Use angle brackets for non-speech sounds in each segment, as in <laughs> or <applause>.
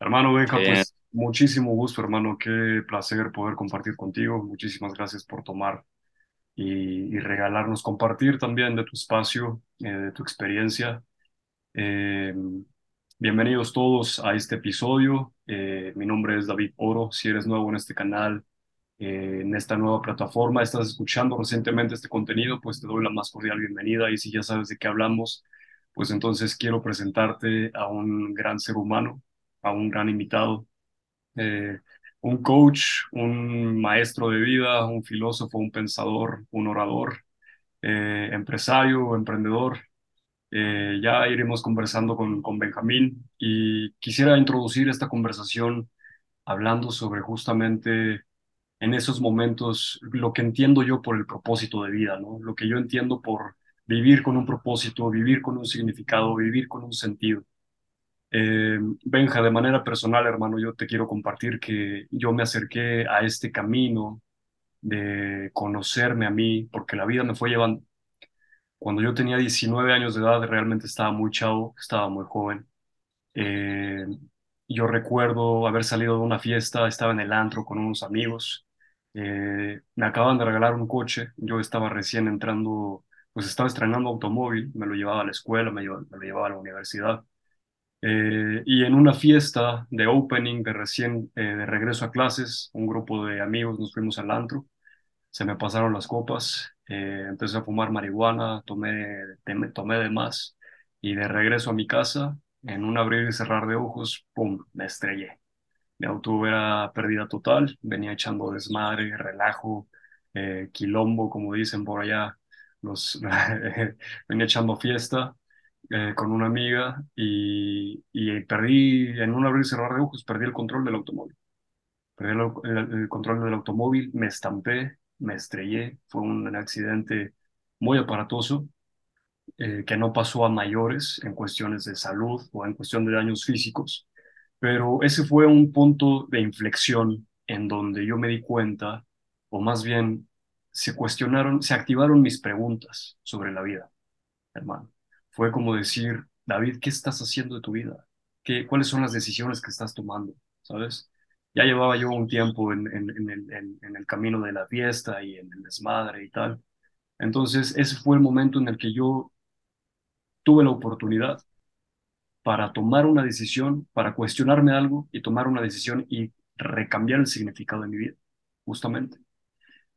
Hermano Benja, Bien, pues muchísimo gusto, hermano. Qué placer poder compartir contigo. Muchísimas gracias por tomar y, y regalarnos, compartir también de tu espacio, eh, de tu experiencia. Eh, bienvenidos todos a este episodio. Eh, mi nombre es David Oro. Si eres nuevo en este canal, eh, en esta nueva plataforma, estás escuchando recientemente este contenido, pues te doy la más cordial bienvenida. Y si ya sabes de qué hablamos, pues entonces quiero presentarte a un gran ser humano, a un gran invitado eh, un coach, un maestro de vida, un filósofo, un pensador, un orador, eh, empresario, emprendedor. Eh, ya iremos conversando con, con Benjamín y quisiera introducir esta conversación hablando sobre justamente en esos momentos lo que entiendo yo por el propósito de vida, ¿no? Lo que yo entiendo por vivir con un propósito, vivir con un significado, vivir con un sentido. Eh, Benja, de manera personal, hermano, yo te quiero compartir que yo me acerqué a este camino de conocerme a mí, porque la vida me fue llevando. Cuando yo tenía 19 años de edad, realmente estaba muy chavo, estaba muy joven. Eh, yo recuerdo haber salido de una fiesta, estaba en el antro con unos amigos. Eh, me acaban de regalar un coche, yo estaba recién entrando, pues estaba estrenando automóvil, me lo llevaba a la escuela, me, lo llevaba a la universidad. Eh, y en una fiesta de opening, de recién, eh, de regreso a clases, un grupo de amigos nos fuimos al antro, se me pasaron las copas, eh, empecé a fumar marihuana, tomé, tem- tomé de más y de regreso a mi casa, en un abrir y cerrar de ojos, ¡pum!, me estrellé. Mi auto era pérdida total, venía echando desmadre, relajo, eh, quilombo, como dicen por allá, los, <laughs> venía echando fiesta eh, con una amiga y, perdí, en un abrir y cerrar de ojos, perdí el control del automóvil. Perdí el control del automóvil, me estampé, me estrellé, fue un accidente muy aparatoso eh, que no pasó a mayores en cuestiones de salud o en cuestión de daños físicos, pero ese fue un punto de inflexión en donde yo me di cuenta, o más bien se cuestionaron, se activaron mis preguntas sobre la vida, hermano. Fue como decir, David, ¿qué estás haciendo de tu vida? ¿Qué, cuáles son las decisiones que estás tomando? ¿Sabes? Ya llevaba yo un tiempo en, en, en en el camino de la fiesta y en el desmadre y tal. Entonces, ese fue el momento en el que yo tuve la oportunidad para tomar una decisión, para cuestionarme algo y tomar una decisión y recambiar el significado de mi vida, justamente.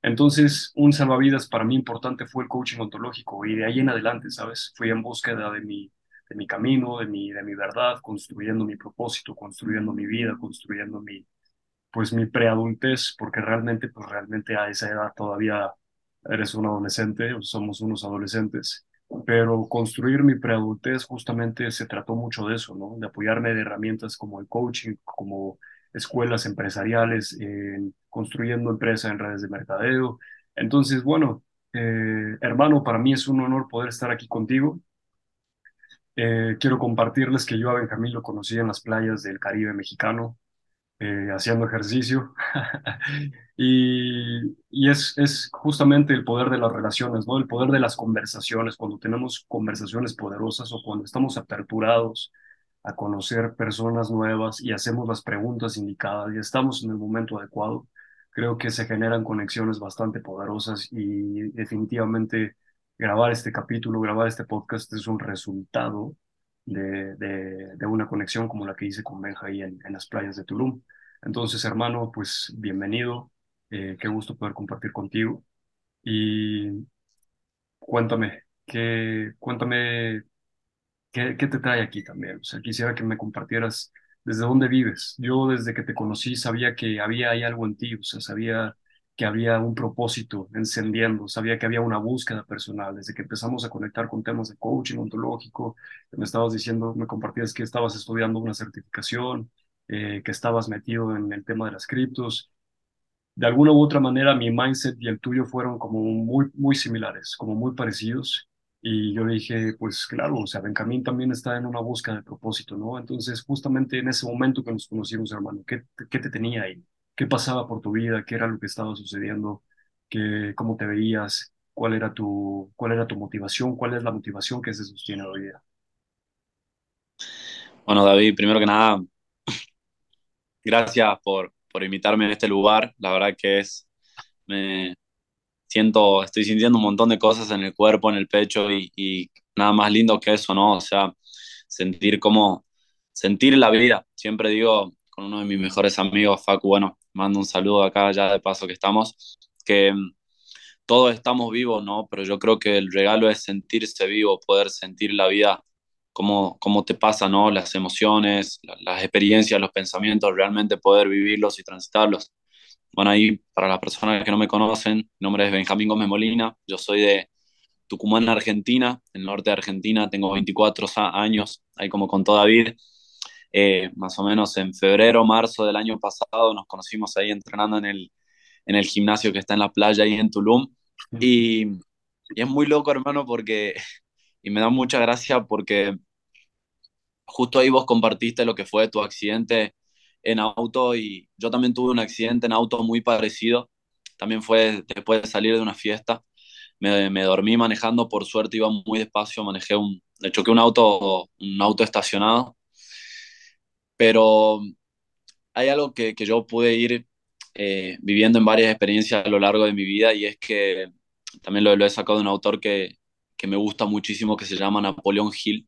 Entonces, un salvavidas para mí importante fue el coaching ontológico y de ahí en adelante, ¿sabes? Fui en búsqueda de mi, de mi camino, de mi, de mi verdad, construyendo mi propósito, construyendo mi vida, construyendo mi, pues mi preadultez, porque realmente, pues realmente a esa edad todavía eres un adolescente, somos unos adolescentes, pero construir mi preadultez justamente se trató mucho de eso, ¿no? De apoyarme de herramientas como el coaching, como escuelas empresariales, en construyendo empresa en redes de mercadeo. Entonces, bueno, eh, hermano, para mí es un honor poder estar aquí contigo. Eh, quiero compartirles que yo a Benjamín lo conocí en las playas del Caribe mexicano eh, haciendo ejercicio. <laughs> Y, y es, es justamente el poder de las relaciones, ¿no? El poder de las conversaciones, cuando tenemos conversaciones poderosas o cuando estamos aperturados a conocer personas nuevas y hacemos las preguntas indicadas y estamos en el momento adecuado, creo que se generan conexiones bastante poderosas y definitivamente grabar este capítulo, grabar este podcast es un resultado de, de, una conexión como la que hice con Benja ahí en, en las playas de Tulum. Entonces, hermano, pues bienvenido, eh, qué gusto poder compartir contigo. Y cuéntame, qué, cuéntame qué, qué te trae aquí también. O sea, quisiera que me compartieras desde dónde vives. Yo desde que te conocí sabía que había ahí algo en ti, o sea, sabía que había un propósito encendiendo, sabía que había una búsqueda personal. Desde que empezamos a conectar con temas de coaching ontológico, me estabas diciendo, me compartías que estabas estudiando una certificación, eh, que estabas metido en el tema de las criptos de alguna u otra manera mi mindset y el tuyo fueron como muy, muy similares, como muy parecidos. Y yo dije, pues claro, o sea, Benjamín también está en una búsqueda de propósito, ¿no? Entonces, justamente en ese momento que nos conocimos, hermano, ¿qué, qué te tenía ahí? ¿Qué pasaba por tu vida? ¿Qué era lo que estaba sucediendo? ¿Qué, cómo te veías? ¿Cuál era tu, cuál era tu motivación? ¿Cuál es la motivación que se sostiene hoy día? bueno, David, primero que nada, Gracias por, por invitarme a este lugar. La verdad que es, me siento, estoy sintiendo un montón de cosas en el cuerpo, en el pecho y, y nada más lindo que eso, ¿no? O sea, sentir como, sentir la vida. Siempre digo con uno de mis mejores amigos, Facu, bueno, mando un saludo acá ya de paso que estamos, que mm, todos estamos vivos, ¿no? Pero yo creo que el regalo es sentirse vivo, poder sentir la vida cómo, cómo te pasa, ¿no? Las emociones, la- las experiencias, los pensamientos, realmente poder vivirlos y transitarlos. Bueno, ahí para las personas que no me conocen, mi nombre es Benjamín Gómez Molina, yo soy de Tucumán, Argentina, en el norte de Argentina, tengo 24 sa- años, ahí como contó David, eh, más o menos en febrero, marzo del año pasado nos conocimos ahí entrenando en el, en el gimnasio que está en la playa ahí en Tulum. Y, y es muy loco, hermano, porque, y me da mucha gracia porque justo ahí vos compartiste lo que fue tu accidente en auto y yo también tuve un accidente en auto muy parecido. También fue después de salir de una fiesta. Me, me dormí manejando, por suerte iba muy despacio, manejé un, le choqué un auto, un auto estacionado, pero hay algo que, que yo pude ir eh, viviendo en varias experiencias a lo largo de mi vida y es que también lo, lo he sacado de un autor que, que me gusta muchísimo que se llama Napoleón Hill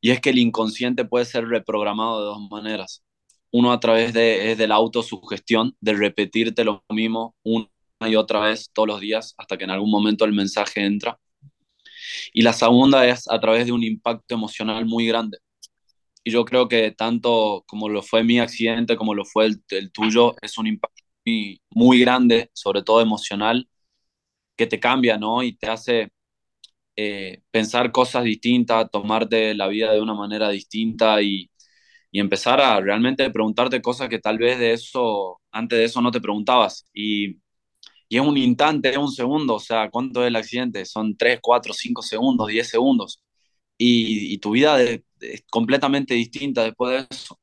y es que el inconsciente puede ser reprogramado de dos maneras. Uno a través de, es de la autosugestión, de repetirte lo mismo una y otra vez todos los días hasta que en algún momento el mensaje entra. Y la segunda es a través de un impacto emocional muy grande. Y yo creo que tanto como lo fue mi accidente, como lo fue el, el tuyo, es un impacto muy, grande, sobre todo emocional, que te cambia, ¿no? Y te hace eh, pensar cosas distintas, tomarte la vida de una manera distinta y, y empezar a realmente preguntarte cosas que tal vez de eso, antes de eso no te preguntabas. Y, y es un instante, es un segundo, o sea, ¿cuánto es el accidente? Son 3 4 5 segundos, 10 segundos. Y, y tu vida es completamente distinta después de eso.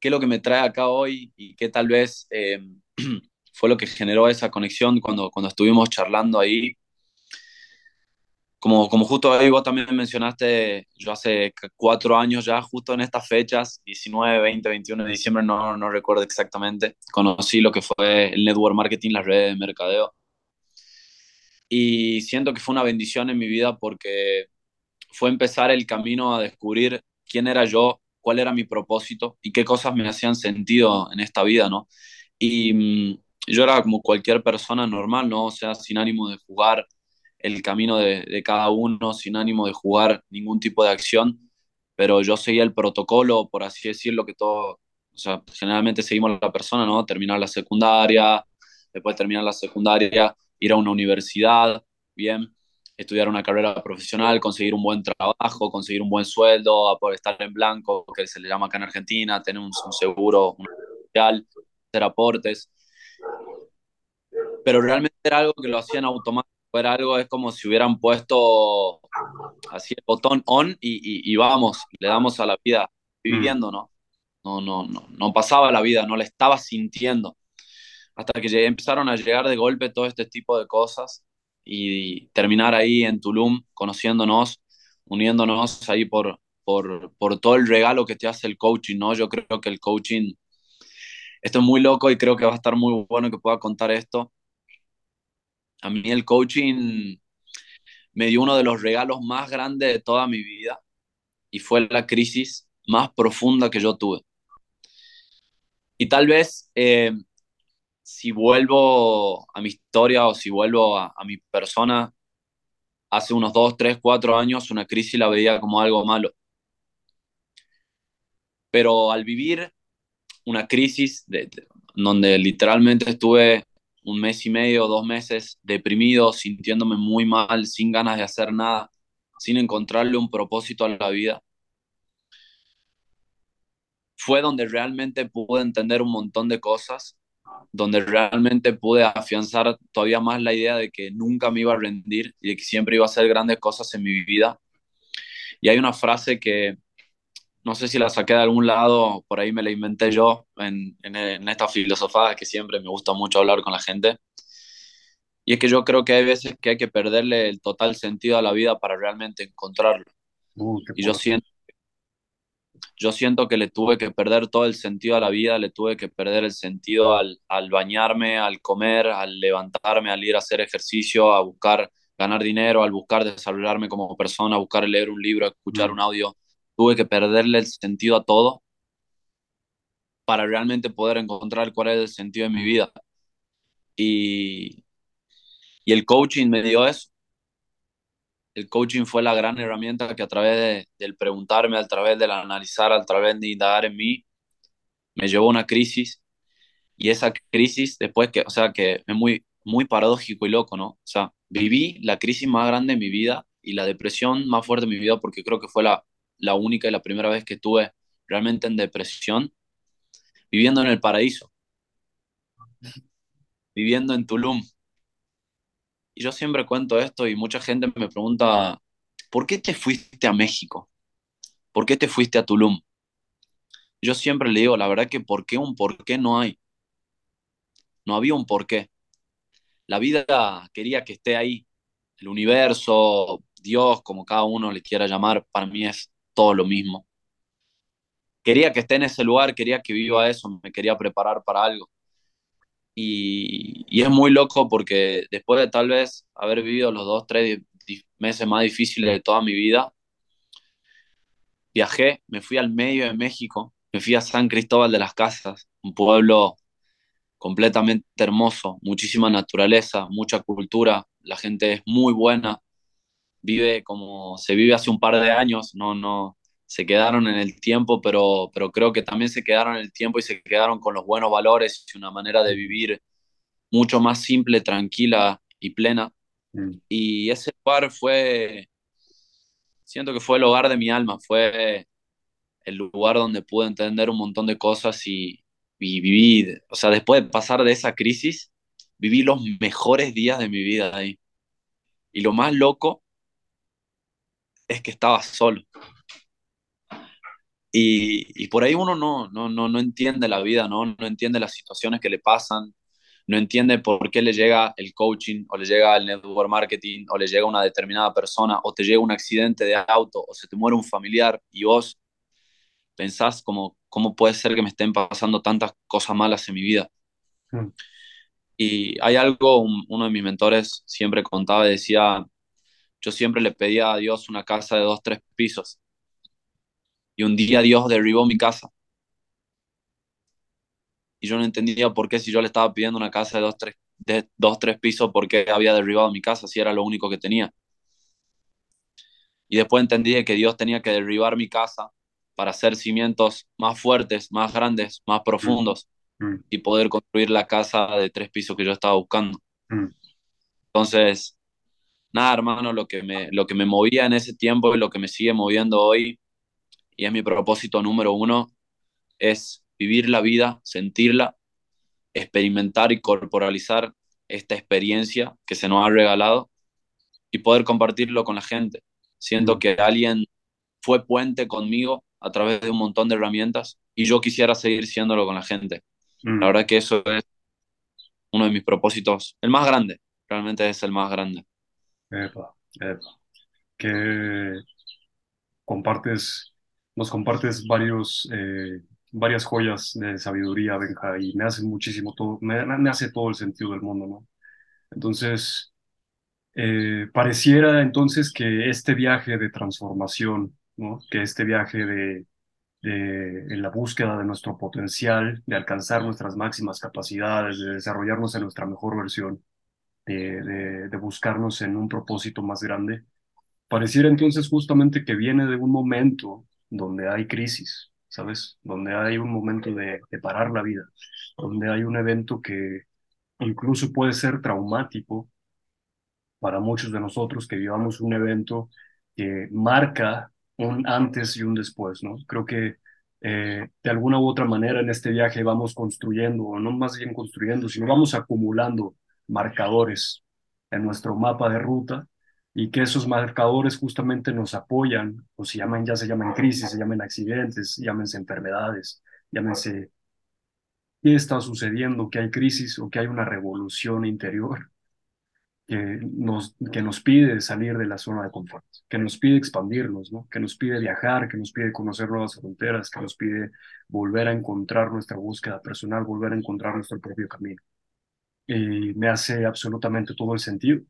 ¿Qué es lo que me trae acá hoy y qué tal vez eh, <clears throat> fue lo que generó esa conexión cuando, cuando estuvimos charlando ahí? Como, como justo ahí vos también mencionaste, yo hace cuatro años ya, justo en estas fechas, 19, 20, 21 de diciembre, no, no recuerdo exactamente, conocí lo que fue el network marketing, las redes de mercadeo. Y siento que fue una bendición en mi vida porque fue empezar el camino a descubrir quién era yo, cuál era mi propósito y qué cosas me hacían sentido en esta vida, ¿no? Y mmm, yo era como cualquier persona normal, ¿no? O sea, sin ánimo de jugar el camino de, cada uno, sin ánimo de jugar ningún tipo de acción, pero yo seguía el protocolo, por así decirlo, que todo, o sea, generalmente seguimos la persona, ¿no? Terminar la secundaria, después de terminar la secundaria, ir a una universidad, bien, estudiar una carrera profesional, conseguir un buen trabajo, conseguir un buen sueldo, poder estar en blanco, que se le llama acá en Argentina, tener un, un seguro, un social, hacer aportes. Pero realmente era algo que lo hacían automático, era algo, es como si hubieran puesto así el botón on y, y, vamos, le damos a la vida, viviendo, ¿no? No, no, no, no pasaba la vida, no la estaba sintiendo. Hasta que empezaron a llegar de golpe todo este tipo de cosas y terminar ahí en Tulum, conociéndonos, uniéndonos ahí por, por, por todo el regalo que te hace el coaching, ¿no? Yo creo que el coaching, esto es muy loco y creo que va a estar muy bueno que pueda contar esto. A mí el coaching me dio uno de los regalos más grandes de toda mi vida y fue la crisis más profunda que yo tuve. Y tal vez eh, si vuelvo a mi historia o si vuelvo a, mi persona, hace unos dos, tres, cuatro años una crisis la veía como algo malo. Pero al vivir una crisis de, donde literalmente estuve un mes y medio, dos meses deprimido, sintiéndome muy mal, sin ganas de hacer nada, sin encontrarle un propósito a la vida, fue donde realmente pude entender un montón de cosas, donde realmente pude afianzar todavía más la idea de que nunca me iba a rendir y de que siempre iba a hacer grandes cosas en mi vida. Y hay una frase que no sé si la saqué de algún lado, por ahí me la inventé yo en, en, en esta filosofía que siempre me gusta mucho hablar con la gente. Y es que yo creo que hay veces que hay que perderle el total sentido a la vida para realmente encontrarlo. Uh, y yo siento, yo siento que le tuve que perder todo el sentido a la vida, le tuve que perder el sentido al, al bañarme, al comer, al levantarme, al ir a hacer ejercicio, a buscar ganar dinero, al buscar desarrollarme como persona, a buscar leer un libro, a escuchar mm, un audio. Tuve que perderle el sentido a todo para realmente poder encontrar cuál es el sentido de mi vida. Y, y el coaching me dio eso. El coaching fue la gran herramienta que a través de, del preguntarme, a través del analizar, a través de indagar en mí, me llevó a una crisis. Y esa crisis, después que, o sea, que es muy, muy paradójico y loco, ¿no? O sea, viví la crisis más grande de mi vida y la depresión más fuerte de mi vida porque creo que fue la, la única y la primera vez que estuve realmente en depresión, viviendo en el paraíso, viviendo en Tulum. Y yo siempre cuento esto y mucha gente me pregunta, ¿por qué te fuiste a México? ¿Por qué te fuiste a Tulum? Yo siempre le digo, la verdad que por qué un por qué no hay. No había un por qué. La vida quería que esté ahí. El universo, Dios, como cada uno le quiera llamar, para mí es todo lo mismo. Quería que esté en ese lugar, quería que viva eso, me quería preparar para algo. Y, y es muy loco porque después de tal vez haber vivido los dos, tres meses más difíciles de toda mi vida, viajé, me fui al medio de México, me fui a San Cristóbal de las Casas, un pueblo completamente hermoso, muchísima naturaleza, mucha cultura, la gente es muy buena, vive como se vive hace un par de años, no, no, se quedaron en el tiempo, pero, pero creo que también se quedaron en el tiempo y se quedaron con los buenos valores y una manera de vivir mucho más simple, tranquila y plena. mm, Y ese lugar fue, siento que fue el hogar de mi alma, fue el lugar donde pude entender un montón de cosas y, y viví, o sea, después de pasar de esa crisis, viví los mejores días de mi vida ahí. Y lo más loco es que estaba solo. Y, y por ahí uno no, no, no, no entiende la vida, ¿no? No entiende las situaciones que le pasan, no entiende por qué le llega el coaching o le llega el network marketing o le llega una determinada persona o te llega un accidente de auto o se te muere un familiar y vos pensás como, ¿cómo puede ser que me estén pasando tantas cosas malas en mi vida? mm, Y hay algo, un- uno de mis mentores siempre contaba y decía, yo siempre le pedía a Dios una casa de dos, tres pisos. Y un día Dios derribó mi casa. Y yo no entendía por qué si yo le estaba pidiendo una casa de dos, tres, de dos, tres pisos, por qué había derribado mi casa si era lo único que tenía. Y después entendí que Dios tenía que derribar mi casa para hacer cimientos más fuertes, más grandes, más mm, profundos mm, y poder construir la casa de tres pisos que yo estaba buscando. mm, Entonces, nada, hermano, lo que me, lo que me movía en ese tiempo y lo que me sigue moviendo hoy, y es mi propósito número uno, es vivir la vida, sentirla, experimentar y corporalizar esta experiencia que se nos ha regalado y poder compartirlo con la gente. Siento que alguien fue puente conmigo a través de un montón de herramientas y yo quisiera seguir siéndolo con la gente. La mm. verdad que eso es uno de mis propósitos, el más grande, realmente es el más grande. Epa, epa. Que compartes, nos compartes varios, eh, varias joyas de sabiduría, Benja, y me hace muchísimo todo, me, hace todo el sentido del mundo, ¿no? Entonces, eh, pareciera entonces que este viaje de transformación, ¿no? Que este viaje de, de, en la búsqueda de nuestro potencial, de alcanzar nuestras máximas capacidades, de desarrollarnos en nuestra mejor versión, de, buscarnos en un propósito más grande, Pareciera entonces justamente que viene de un momento donde hay crisis, ¿sabes? Donde hay un momento de, de parar la vida, donde hay un evento que incluso puede ser traumático para muchos de nosotros que vivamos un evento que marca un antes y un después, ¿no? Creo que eh, de alguna u otra manera en este viaje vamos construyendo, o no más bien construyendo, sino vamos acumulando marcadores en nuestro mapa de ruta y que esos marcadores justamente nos apoyan, o se llaman, ya se llaman crisis, se llaman accidentes, llámense enfermedades, llámense qué está sucediendo, que hay crisis o que hay una revolución interior que nos, que nos pide salir de la zona de confort, que nos pide expandirnos, ¿no? que nos pide viajar, que nos pide conocer nuevas fronteras, que nos pide volver a encontrar nuestra búsqueda personal, volver a encontrar nuestro propio camino. Y me hace absolutamente todo el sentido.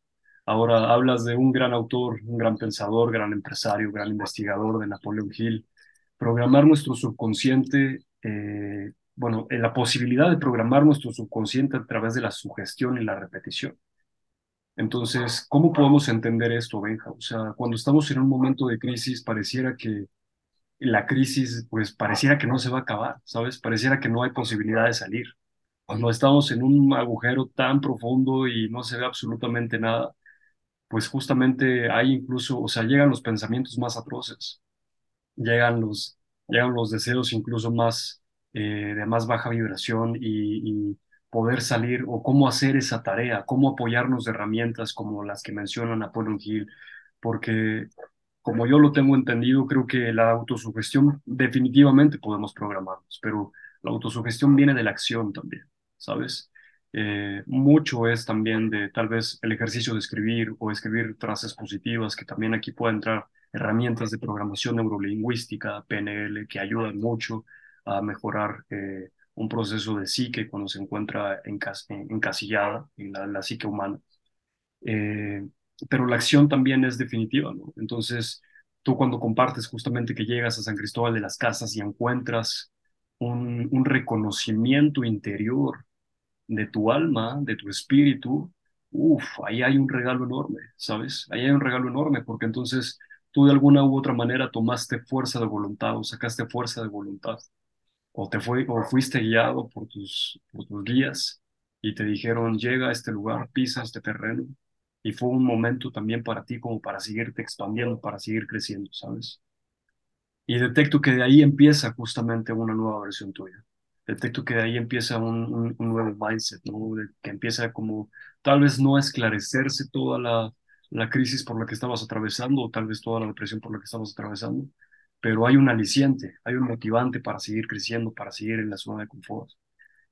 Ahora hablas de un gran autor, un gran pensador, gran empresario, gran investigador de Napoleon Hill. Programar nuestro subconsciente, eh, bueno, en la posibilidad de programar nuestro subconsciente a través de la sugestión y la repetición. Entonces, ¿cómo podemos entender esto, Benja? O sea, cuando estamos en un momento de crisis, pareciera que la crisis, pues pareciera que no se va a acabar, ¿sabes? Pareciera que no hay posibilidad de salir. Cuando estamos en un agujero tan profundo y no se ve absolutamente nada, pues justamente hay incluso, o sea, llegan los pensamientos más atroces, llegan los, llegan los deseos incluso más, eh, de más baja vibración y, y poder salir o cómo hacer esa tarea, cómo apoyarnos de herramientas como las que menciona Napoleon Hill, porque como yo lo tengo entendido, creo que la autosugestión definitivamente podemos programarnos, pero la autosugestión viene de la acción también, ¿sabes? Eh, mucho es también de tal vez el ejercicio de escribir o escribir frases positivas, que también aquí puede entrar herramientas de programación neurolingüística, PNL, que ayudan mucho a mejorar eh, un proceso de psique cuando se encuentra encas encasillada en la, la, psique humana. Eh, pero la acción también es definitiva, ¿no? Entonces, tú cuando compartes justamente que llegas a San Cristóbal de las Casas y encuentras un, un reconocimiento interior de tu alma, de tu espíritu, uff, ahí hay un regalo enorme, ¿sabes? Ahí hay un regalo enorme porque entonces tú de alguna u otra manera tomaste fuerza de voluntad o sacaste fuerza de voluntad o te fue, o fuiste guiado por tus, por tus guías y te dijeron, llega a este lugar, pisa este terreno, y fue un momento también para ti como para seguirte expandiendo, para seguir creciendo, ¿sabes? Y detecto que de ahí empieza justamente una nueva versión tuya. Detecto que de ahí empieza un, un, un nuevo mindset, ¿no? Que empieza como tal vez no a esclarecerse toda la, la crisis por la que estabas atravesando o tal vez toda la depresión por la que estabas atravesando, pero hay un aliciente, hay un motivante para seguir creciendo, para seguir en la zona de confort.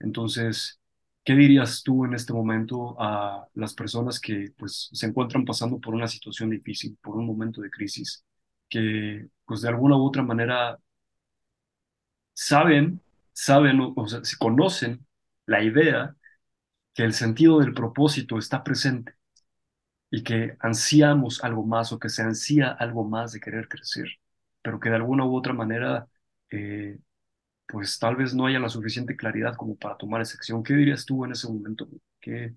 Entonces, ¿qué dirías tú en este momento a las personas que pues se encuentran pasando por una situación difícil, por un momento de crisis, que pues de alguna u otra manera saben, saben o, sea, se conocen la idea que el sentido del propósito está presente y que ansiamos algo más o que se ansía algo más de querer crecer, pero que de alguna u otra manera eh, pues tal vez no haya la suficiente claridad como para tomar esa acción. ¿Qué dirías tú en ese momento? ¿Qué,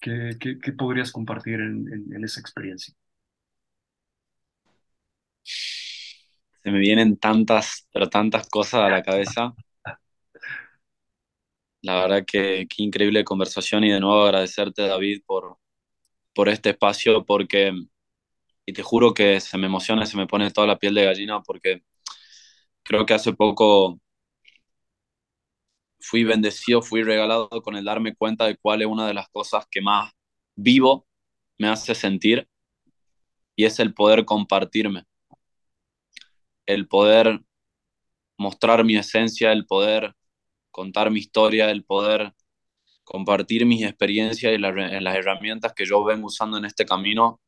qué, qué, podrías compartir en, en, esa experiencia? Se me vienen tantas, pero tantas cosas a la cabeza. La verdad que qué increíble conversación y de nuevo agradecerte, David, por, por este espacio, porque, y te juro que se me emociona, se me pone toda la piel de gallina, porque creo que hace poco fui bendecido, fui regalado con el darme cuenta de cuál es una de las cosas que más vivo me hace sentir y es el poder compartirme, el poder mostrar mi esencia, el poder contar mi historia, el poder compartir mis experiencias y la, las herramientas que yo vengo usando en este camino,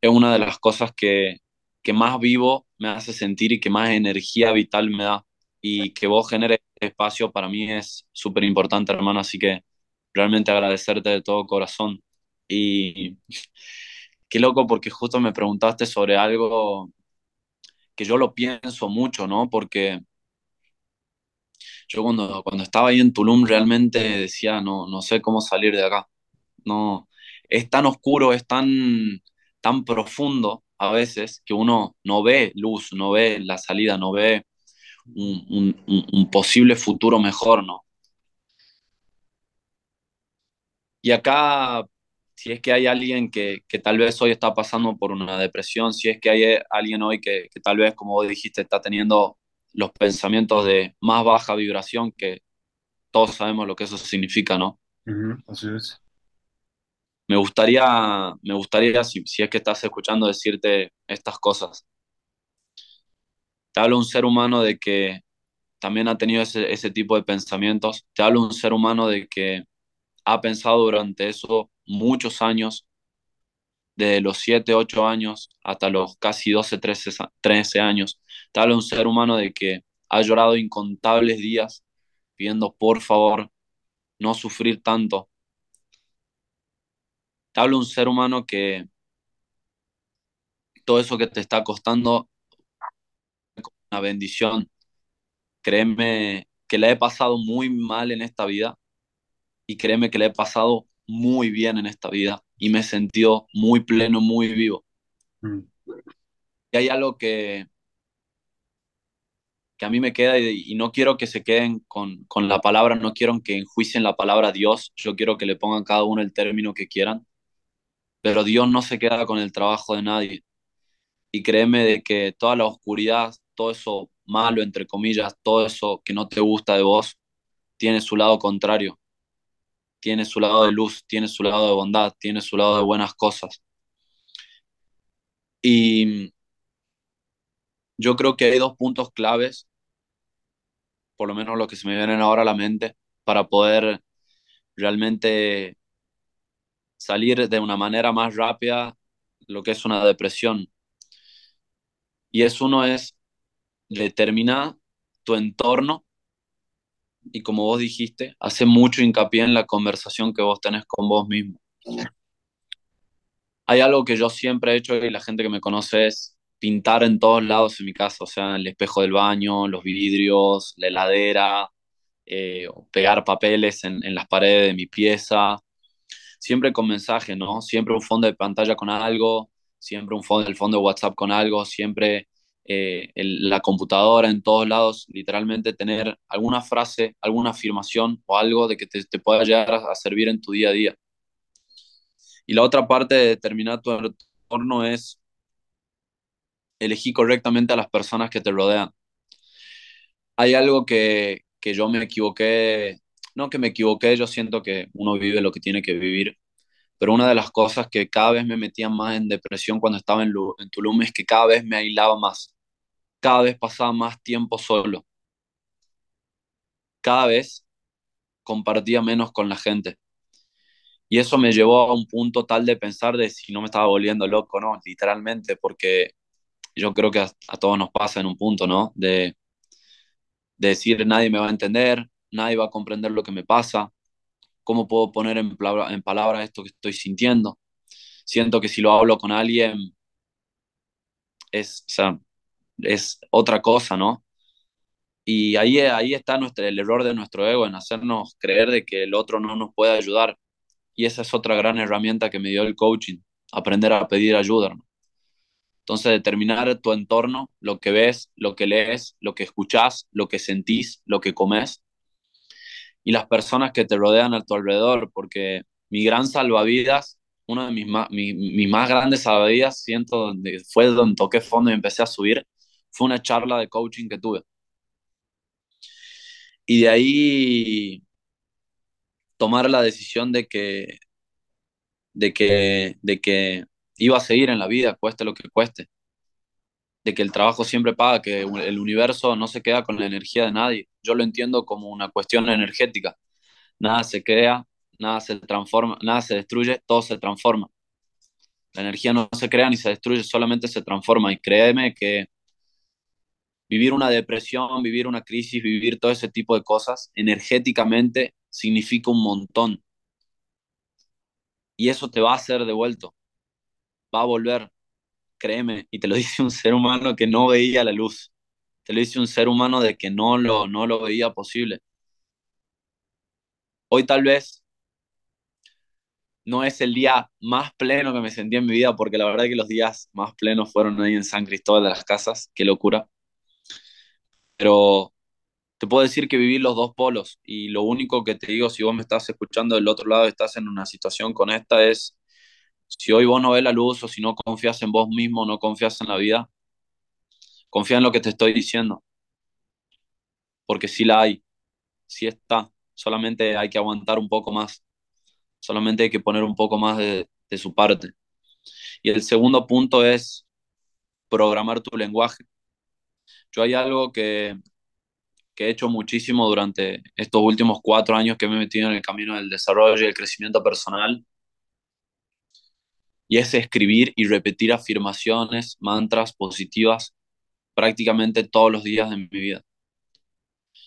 es una de las cosas que, que más vivo me hace sentir y que más energía vital me da. Y que vos generes espacio para mí es súper importante, hermano, así que realmente agradecerte de todo corazón. Y qué loco porque justo me preguntaste sobre algo que yo lo pienso mucho, ¿no? Porque yo cuando, cuando estaba ahí en Tulum realmente decía, no, no sé cómo salir de acá. No, es tan oscuro, es tan, tan profundo a veces que uno no ve luz, no ve la salida, no ve un, un, un posible futuro mejor, ¿no? Y acá, si es que hay alguien que, que, tal vez hoy está pasando por una depresión, si es que hay alguien hoy que, que tal vez, como vos dijiste, está teniendo los pensamientos de más baja vibración, que todos sabemos lo que eso significa, ¿no? Uh -huh, así es. Me gustaría, me gustaría si, si es que estás escuchando, decirte estas cosas te habla un ser humano de que también ha tenido ese, ese tipo de pensamientos, te habla un ser humano de que ha pensado durante eso muchos años de los 7, 8 años hasta los casi 12, 13, 13 años. Habla un ser humano de que ha llorado incontables días pidiendo por favor no sufrir tanto. Te habla un ser humano que todo eso que te está costando una bendición. Créeme que le he pasado muy mal en esta vida y créeme que le he pasado muy bien en esta vida y me he sentido muy pleno, muy vivo. Mm. Y hay algo que, que a mí me queda y, no quiero que se queden con, con, la palabra, no quiero que enjuicien la palabra Dios, yo quiero que le pongan cada uno el término que quieran, pero Dios no se queda con el trabajo de nadie. Y créeme de que toda la oscuridad, todo eso malo, entre comillas, todo eso que no te gusta de vos, tiene su lado contrario tiene su lado de luz, tiene su lado de bondad, tiene su lado de buenas cosas. Y yo creo que hay dos puntos claves, por lo menos lo que se me vienen ahora a la mente, para poder realmente salir de una manera más rápida lo que es una depresión. Y es uno es determinar tu entorno y como vos dijiste, hace mucho hincapié en la conversación que vos tenés con vos mismo. Hay algo que yo siempre he hecho y la gente que me conoce es pintar en todos lados en mi casa, o sea, el espejo del baño, los vidrios, la heladera, eh, pegar papeles en, las paredes de mi pieza, siempre con mensaje, ¿no? Siempre un fondo de pantalla con algo, siempre un fondo, el fondo de WhatsApp con algo, siempre eh, la computadora en todos lados, literalmente tener alguna frase, alguna afirmación o algo de que te, te pueda llegar a, servir en tu día a día. Y la otra parte de determinar tu entorno es elegir correctamente a las personas que te rodean. Hay algo que, que yo me equivoqué, no que me equivoqué, yo siento que uno vive lo que tiene que vivir, pero una de las cosas que cada vez me metía más en depresión cuando estaba en, en Tulum es que cada vez me aislaba más cada vez pasaba más tiempo solo. Cada vez compartía menos con la gente. Y eso me llevó a un punto tal de pensar de si no me estaba volviendo loco, ¿no? Literalmente, porque yo creo que a, todos nos pasa en un punto, ¿no? De, de decir, nadie me va a entender, nadie va a comprender lo que me pasa, cómo puedo poner en, en palabras esto que estoy sintiendo. Siento que si lo hablo con alguien, es, otra cosa, ¿no? Y ahí, ahí está el error de nuestro ego, en hacernos creer de que el otro no nos puede ayudar. Y esa es otra gran herramienta que me dio el coaching, aprender a pedir ayuda. Entonces, determinar tu entorno, lo que ves, lo que lees, lo que escuchas, lo que sentís, lo que comes y las personas que te rodean a tu alrededor, porque mi gran salvavidas, uno de mis más, mis más grandes salvavidas, siento, donde fue donde toqué fondo y empecé a subir, fue una charla de coaching que tuve. Y de ahí tomar la decisión de que, de que, de que iba a seguir en la vida, cueste lo que cueste. De que el trabajo siempre paga, que el universo no se queda con la energía de nadie. Yo lo entiendo como una cuestión energética. Nada se crea, nada se transforma, nada se destruye, todo se transforma. La energía no se crea ni se destruye, solamente se transforma. Y créeme que vivir una depresión, vivir una crisis, vivir todo ese tipo de cosas, energéticamente significa un montón. Y eso te va a hacer devuelto, va a volver, créeme, y te lo <laughs> dice un ser humano que no veía la luz, te lo dice un ser humano de que no lo, no lo veía posible. Hoy tal vez no es el día más pleno que me sentí en mi vida, porque la verdad que los días más plenos fueron ahí en San Cristóbal de las Casas, qué locura pero te puedo decir que viví los dos polos y lo único que te digo, si vos me estás escuchando del otro lado, estás en una situación con esta, es si hoy vos no ves la luz o si no confías en vos mismo, no confías en la vida, confía en lo que te estoy diciendo, porque sí la hay, sí está, solamente hay que aguantar un poco más, solamente hay que poner un poco más de, de su parte. Y el segundo punto es programar tu lenguaje. Yo hay algo que, que he hecho muchísimo durante estos últimos cuatro años que me he metido en el camino del desarrollo y el crecimiento personal. y es escribir y repetir afirmaciones, mantras positivas prácticamente todos los días de mi vida.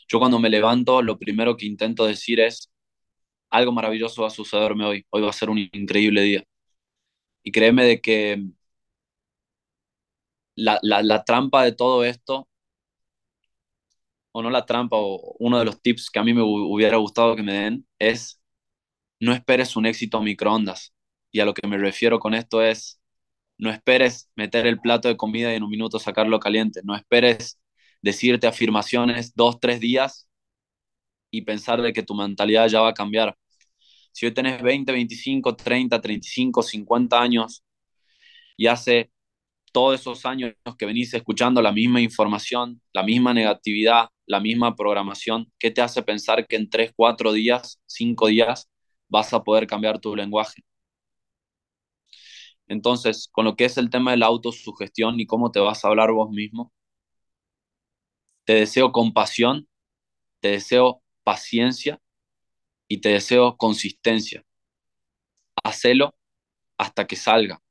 Yo cuando me levanto, lo primero que intento decir es, algo maravilloso va a sucederme hoy, hoy va a ser un increíble día. Y créeme de que la, la trampa de todo esto, o no la trampa, o uno de los tips que a mí me hubiera gustado que me den, es no esperes un éxito microondas. Y a lo que me refiero con esto es, no esperes meter el plato de comida y en un minuto sacarlo caliente. No esperes decirte afirmaciones dos, tres días y pensar de que tu mentalidad ya va a cambiar. Si hoy tenés 20, 25, 30, 35, 50 años y hace todos esos años que venís escuchando la misma información, la misma negatividad, la misma programación, ¿qué te hace pensar que en 3, 4 días, 5 días vas a poder cambiar tu lenguaje? Entonces, con lo que es el tema de la autosugestión y cómo te vas a hablar vos mismo, te deseo compasión, te deseo paciencia y te deseo consistencia. Hacelo hasta que salga.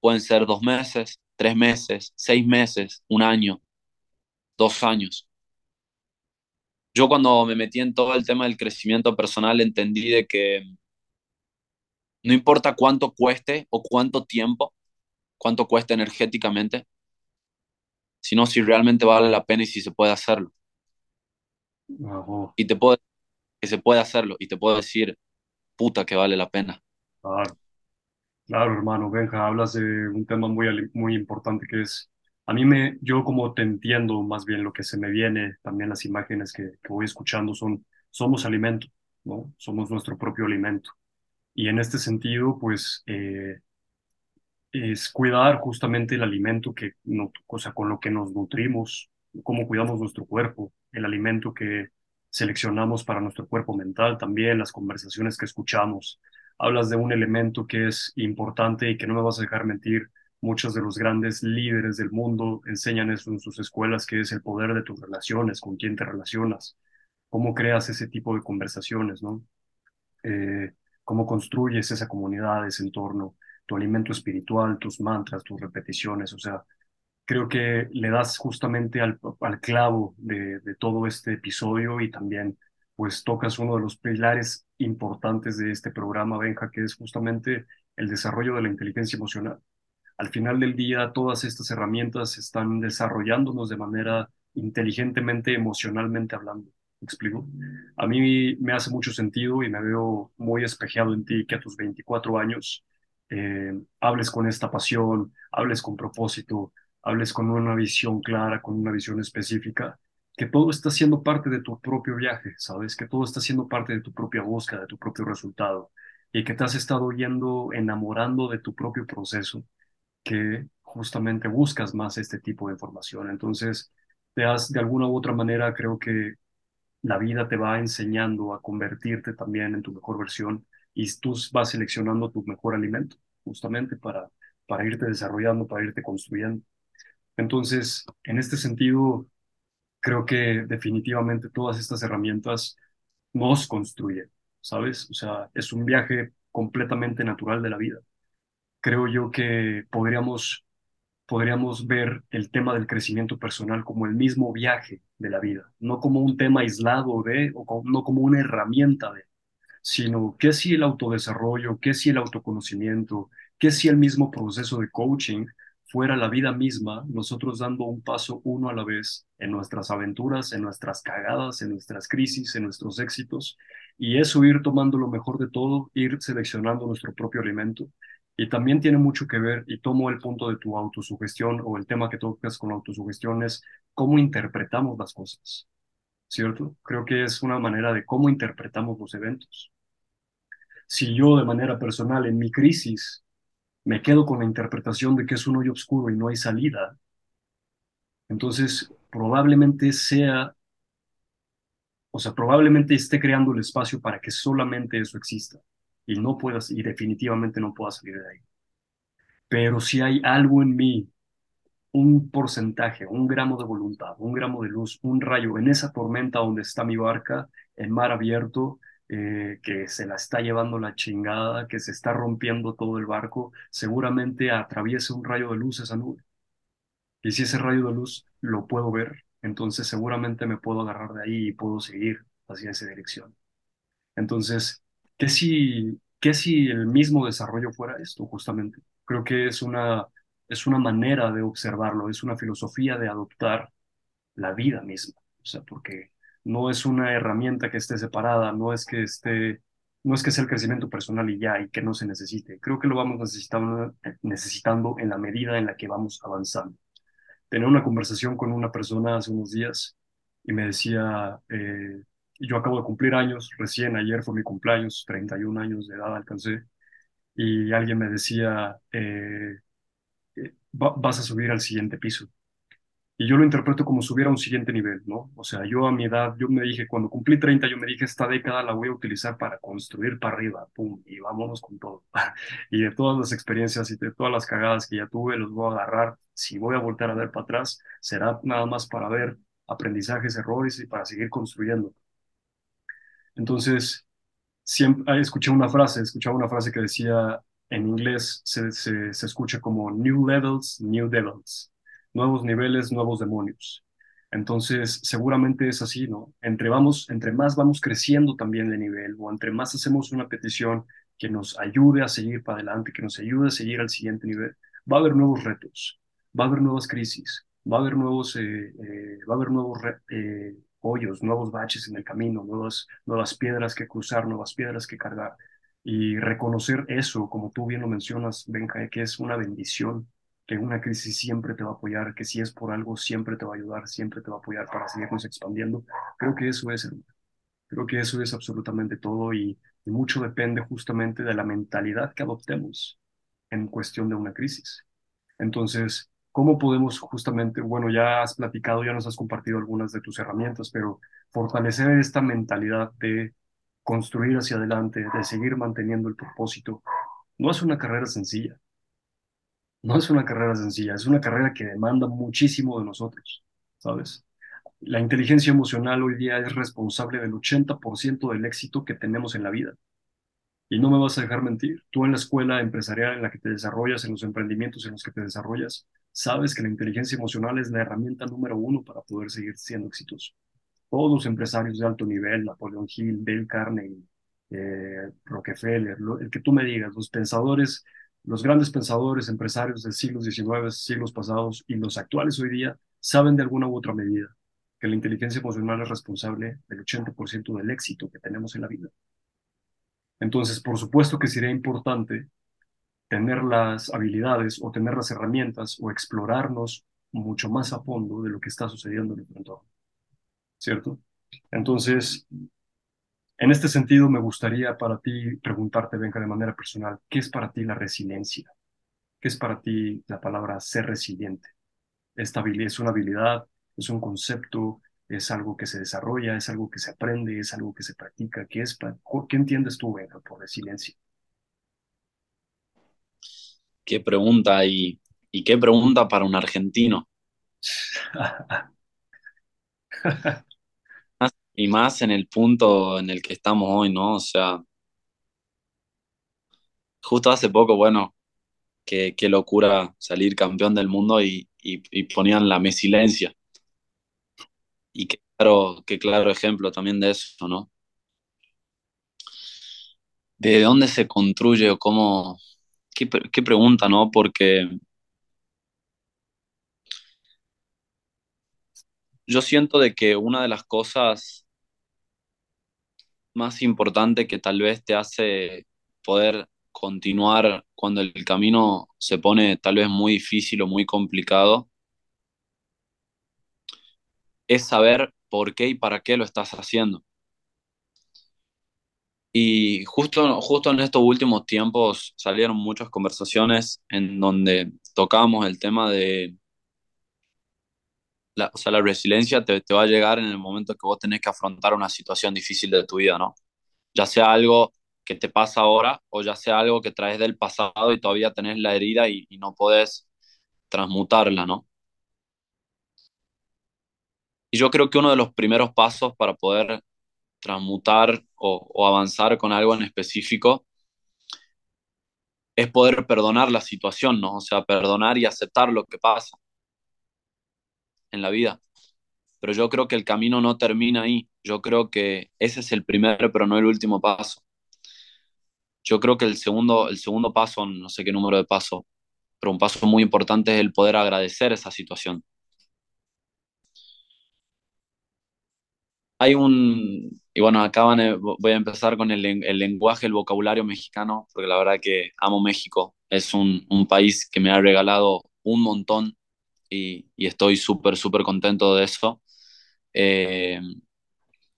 Pueden ser dos meses, tres meses, seis meses, un año, dos años. Yo cuando me metí en todo el tema del crecimiento personal entendí de que no importa cuánto cueste o cuánto tiempo, cuánto cueste energéticamente, sino si realmente vale la pena y si se puede hacerlo. Y te puedo que se puede hacerlo y te puedo decir, puta que vale la pena. Claro, claro hermano, Benja, hablas de un tema muy, muy importante que es, a mí me, yo como te entiendo más bien lo que se me viene, también las imágenes que, que voy escuchando son, somos alimento, ¿no? Somos nuestro propio alimento. Y en este sentido, pues, eh, es cuidar justamente el alimento que, no, o sea, con lo que nos nutrimos, cómo cuidamos nuestro cuerpo, el alimento que seleccionamos para nuestro cuerpo mental, también las conversaciones que escuchamos. Hablas de un elemento que es importante y que no me vas a dejar mentir. Muchos de los grandes líderes del mundo enseñan eso en sus escuelas, que es el poder de tus relaciones, con quién te relacionas, cómo creas ese tipo de conversaciones, ¿no? Eh, cómo construyes esa comunidad, ese entorno, tu alimento espiritual, tus mantras, tus repeticiones, o sea, creo que le das justamente al, clavo de, de, todo este episodio y también pues tocas uno de los pilares importantes de este programa, Benja, que es justamente el desarrollo de la inteligencia emocional. Al final del día, todas estas herramientas están desarrollándonos de manera inteligentemente, emocionalmente hablando. ¿Me explico? A mí me hace mucho sentido y me veo muy espejeado en ti que a tus 24 años eh, hables con esta pasión, hables con propósito, hables con una visión clara, con una visión específica, que todo está siendo parte de tu propio viaje, ¿sabes? Que todo está siendo parte de tu propia búsqueda, de tu propio resultado, y que te has estado yendo enamorando de tu propio proceso, que justamente buscas más este tipo de información. Entonces, te has, de alguna u otra manera, creo que la vida te va enseñando a convertirte también en tu mejor versión y tú vas seleccionando tu mejor alimento, justamente para, para irte desarrollando, para irte construyendo. Entonces, en este sentido, creo que definitivamente todas estas herramientas nos construyen, ¿sabes? O sea, es un viaje completamente natural de la vida. Creo yo que podríamos podríamos ver el tema del crecimiento personal como el mismo viaje de la vida, no como un tema aislado de, o no como una herramienta de, sino que si el autodesarrollo, que si el autoconocimiento, que si el mismo proceso de coaching fuera la vida misma, nosotros dando un paso uno a la vez en nuestras aventuras, en nuestras cagadas, en nuestras crisis, en nuestros éxitos, y eso ir tomando lo mejor de todo, ir seleccionando nuestro propio alimento y también tiene mucho que ver, y tomo el punto de tu autosugestión o el tema que tocas con la autosugestión es cómo interpretamos las cosas, ¿cierto? Creo que es una manera de cómo interpretamos los eventos. Si yo de manera personal en mi crisis me quedo con la interpretación de que es un hoyo oscuro y no hay salida, entonces probablemente sea, o sea, probablemente esté creando el espacio para que solamente eso exista y no puedas, y definitivamente no puedas salir de ahí. Pero si hay algo en mí, un porcentaje, un gramo de voluntad, un gramo de luz, un rayo en esa tormenta donde está mi barca, en mar abierto, eh, que se la está llevando la chingada, que se está rompiendo todo el barco, seguramente atraviesa un rayo de luz esa nube. Y si ese rayo de luz lo puedo ver, entonces seguramente me puedo agarrar de ahí y puedo seguir hacia esa dirección. Entonces, ¿qué si, qué si el mismo desarrollo fuera esto, justamente? Creo que es una, es una manera de observarlo, es una filosofía de adoptar la vida misma. O sea, porque no es una herramienta que esté separada, no es que esté, no es que sea el crecimiento personal y ya, y que no se necesite. Creo que lo vamos necesitando, necesitando en la medida en la que vamos avanzando. Tenía una conversación con una persona hace unos días y me decía, eh, yo acabo de cumplir años, recién ayer fue mi cumpleaños, 31 años de edad alcancé, y alguien me decía, eh, eh, vas a subir al siguiente piso. Y yo lo interpreto como subir a un siguiente nivel, ¿no? O sea, yo a mi edad, yo me dije, cuando cumplí 30, yo me dije, esta década la voy a utilizar para construir para arriba, pum, y vámonos con todo. <laughs> y de todas las experiencias y de todas las cagadas que ya tuve, los voy a agarrar. Si voy a volver a ver para atrás, será nada más para ver aprendizajes, errores y para seguir construyendo. Entonces, siempre escuché una frase, escuchaba una frase que decía, en inglés se, se, se escucha como new levels, new devils, nuevos niveles, nuevos demonios. Entonces, seguramente es así, ¿no? Entre, vamos, entre más vamos creciendo también de nivel, o entre más hacemos una petición que nos ayude a seguir para adelante, que nos ayude a seguir al siguiente nivel, va a haber nuevos retos, va a haber nuevas crisis, va a haber nuevos, eh, eh, va a haber nuevos eh, hoyos, nuevos baches en el camino, nuevas, nuevas piedras que cruzar, nuevas piedras que cargar. Y reconocer eso, como tú bien lo mencionas, Benja, que es una bendición, que una crisis siempre te va a apoyar, que si es por algo siempre te va a ayudar, siempre te va a apoyar para seguirnos expandiendo. Creo que eso es, creo que eso es absolutamente todo y, y mucho depende justamente de la mentalidad que adoptemos en cuestión de una crisis. Entonces, ¿Cómo podemos justamente, bueno, ya has platicado, ya nos has compartido algunas de tus herramientas, pero fortalecer esta mentalidad de construir hacia adelante, de seguir manteniendo el propósito, no es una carrera sencilla. No es una carrera sencilla, es una carrera que demanda muchísimo de nosotros, ¿sabes? La inteligencia emocional hoy día es responsable del 80% del éxito que tenemos en la vida. Y no me vas a dejar mentir, tú en la escuela empresarial en la que te desarrollas, en los emprendimientos en los que te desarrollas, sabes que la inteligencia emocional es la herramienta número uno para poder seguir siendo exitoso. Todos los empresarios de alto nivel, Napoleon Hill, Dale Carnegie, eh, Rockefeller, el que tú me digas, los pensadores, los grandes pensadores, empresarios del siglo XIX, siglos pasados y los actuales hoy día, saben de alguna u otra medida que la inteligencia emocional es responsable del 80% del éxito que tenemos en la vida. Entonces, por supuesto que sería importante tener las habilidades o tener las herramientas o explorarnos mucho más a fondo de lo que está sucediendo en nuestro entorno. ¿Cierto? Entonces, en este sentido, me gustaría para ti preguntarte, Benja, de manera personal, ¿qué es para ti la resiliencia? ¿Qué es para ti la palabra ser resiliente? ¿Esta ¿Es una habilidad? ¿Es un concepto? ¿Es algo que se desarrolla? ¿Es algo que se aprende? ¿Es algo que se practica? ¿Qué, es, qué entiendes tú, Benja, por resiliencia? Qué pregunta y, y qué pregunta para un argentino. <laughs> y más en el punto en el que estamos hoy, ¿no? O sea, justo hace poco, bueno, qué, qué locura salir campeón del mundo y, y, ponían la mesilencia. Y qué claro, qué claro ejemplo también de eso, ¿no? ¿De dónde se construye o cómo, Qué, pregunta, ¿no? Porque yo siento de que una de las cosas más importantes que tal vez te hace poder continuar cuando el camino se pone tal vez muy difícil o muy complicado es saber por qué y para qué lo estás haciendo. Y justo, justo en estos últimos tiempos salieron muchas conversaciones en donde tocábamos el tema de, la, o sea, la resiliencia te, te va a llegar en el momento que vos tenés que afrontar una situación difícil de tu vida, ¿no? Ya sea algo que te pasa ahora o ya sea algo que traes del pasado y todavía tenés la herida y, y no podés transmutarla, ¿no? Y yo creo que uno de los primeros pasos para poder transmutar o, avanzar con algo en específico es poder perdonar la situación, ¿no? O sea, perdonar y aceptar lo que pasa en la vida. Pero yo creo que el camino no termina ahí. Yo creo que ese es el primer, pero no el último paso. Yo creo que el segundo, el segundo paso, no sé qué número de paso, pero un paso muy importante es el poder agradecer esa situación. Hay un, y bueno, acá voy a empezar con el, lenguaje, el vocabulario mexicano, porque la verdad que amo México. Es un, un país que me ha regalado un montón y, estoy súper, súper contento de eso. Eh,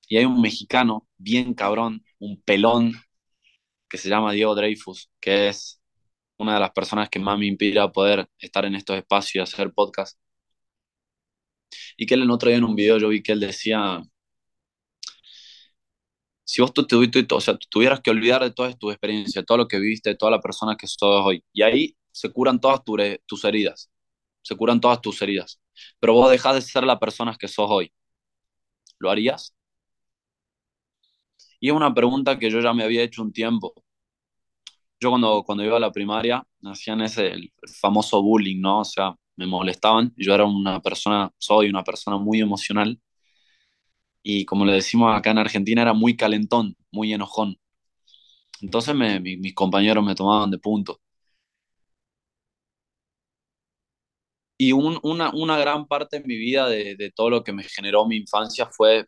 y hay un mexicano bien cabrón, un pelón, que se llama Diego Dreyfus, que es una de las personas que más me inspira a poder estar en estos espacios y hacer podcast. Y que él en otro día en un video yo vi que él decía, si vos tú, o sea, tuvieras que olvidar de toda tu experiencia, todo lo que viviste, de toda la persona que sos hoy, y ahí se curan todas tus heridas, se curan todas tus heridas, pero vos dejás de ser la persona que sos hoy. ¿Lo harías? Y es una pregunta que yo ya me había hecho un tiempo. Yo cuando, cuando iba a la primaria, hacían ese el famoso bullying, ¿no? O sea, me molestaban. Yo era una persona, soy una persona muy emocional. Y como le decimos acá en Argentina, era muy calentón, muy enojón. Entonces mis compañeros me tomaban de punto. Y un, una, una, gran parte de mi vida, de, de, todo lo que me generó mi infancia, fue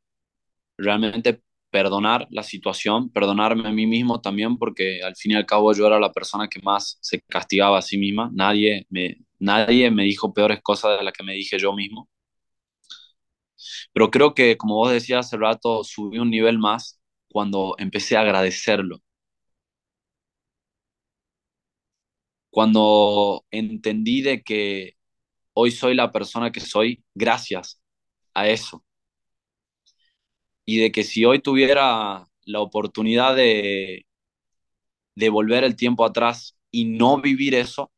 realmente perdonar la situación, perdonarme a mí mismo también, porque al fin y al cabo yo era la persona que más se castigaba a sí misma. Nadie me, nadie me dijo peores cosas de las que me dije yo mismo. Pero creo que, como vos decías hace rato, subí un nivel más cuando empecé a agradecerlo. Cuando entendí de que hoy soy la persona que soy gracias a eso y de que si hoy tuviera la oportunidad de, de volver el tiempo atrás y no vivir eso,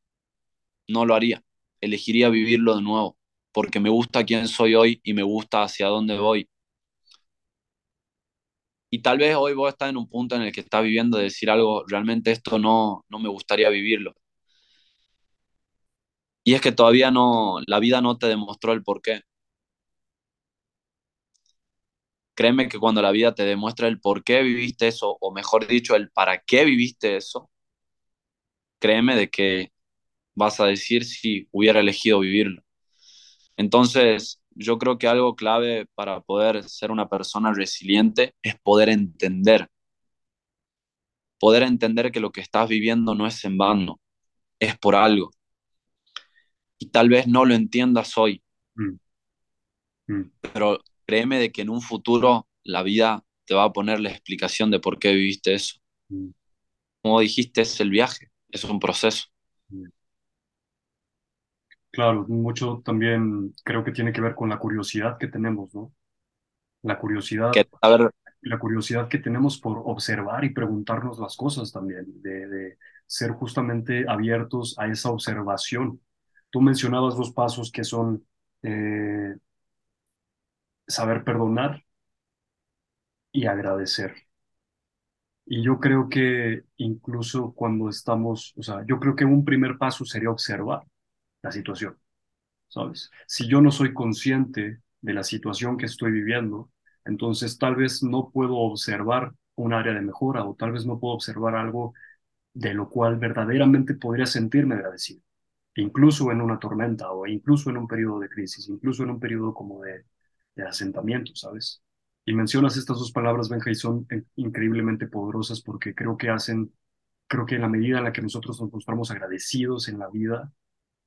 no lo haría. Elegiría vivirlo de nuevo, porque me gusta quién soy hoy y me gusta hacia dónde voy. Y tal vez hoy vos estás en un punto en el que estás viviendo de decir algo, realmente esto no, no me gustaría vivirlo. Y es que todavía no, la vida no te demostró el por qué. créeme que cuando la vida te demuestra el por qué viviste eso, o mejor dicho, el para qué viviste eso, créeme de que vas a decir si hubiera elegido vivirlo. Entonces, yo creo que algo clave para poder ser una persona resiliente es poder entender. Poder entender que lo que estás viviendo no es en vano, es por algo. Y tal vez no lo entiendas hoy, mm. Mm. pero créeme de que en un futuro la vida te va a poner la explicación de por qué viviste eso. Mm. Como dijiste, es el viaje, es un proceso. Claro, mucho también creo que tiene que ver con la curiosidad que tenemos, ¿no? La curiosidad, a ver, la curiosidad que tenemos por observar y preguntarnos las cosas también, de, ser justamente abiertos a esa observación. Tú mencionabas dos pasos que son eh, saber perdonar y agradecer. Y yo creo que incluso cuando estamos, o sea, yo creo que un primer paso sería observar la situación, ¿sabes? Si yo no soy consciente de la situación que estoy viviendo, entonces tal vez no puedo observar un área de mejora o tal vez no puedo observar algo de lo cual verdaderamente podría sentirme agradecido, incluso en una tormenta o incluso en un periodo de crisis, incluso en un periodo como de, de asentamiento, ¿sabes? Y mencionas estas dos palabras, Benja, y son increíblemente poderosas porque creo que hacen, creo que en la medida en la que nosotros nos mostramos agradecidos en la vida,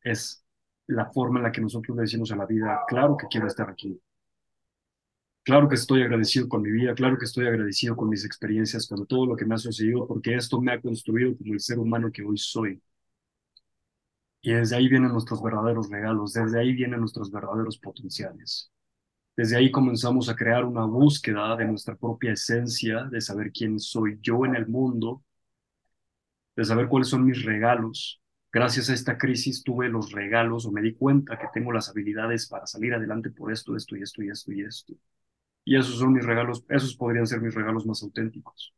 es la forma en la que nosotros decimos a la vida, claro que quiero estar aquí. Claro que estoy agradecido con mi vida, claro que estoy agradecido con mis experiencias, con todo lo que me ha sucedido, porque esto me ha construido como el ser humano que hoy soy. Y desde ahí vienen nuestros verdaderos regalos, desde ahí vienen nuestros verdaderos potenciales. Desde ahí comenzamos a crear una búsqueda de nuestra propia esencia, de saber quién soy yo en el mundo, de saber cuáles son mis regalos. Gracias a esta crisis tuve los regalos o me di cuenta que tengo las habilidades para salir adelante por esto, esto y esto y esto y esto. Y esos son mis regalos, esos podrían ser mis regalos más auténticos.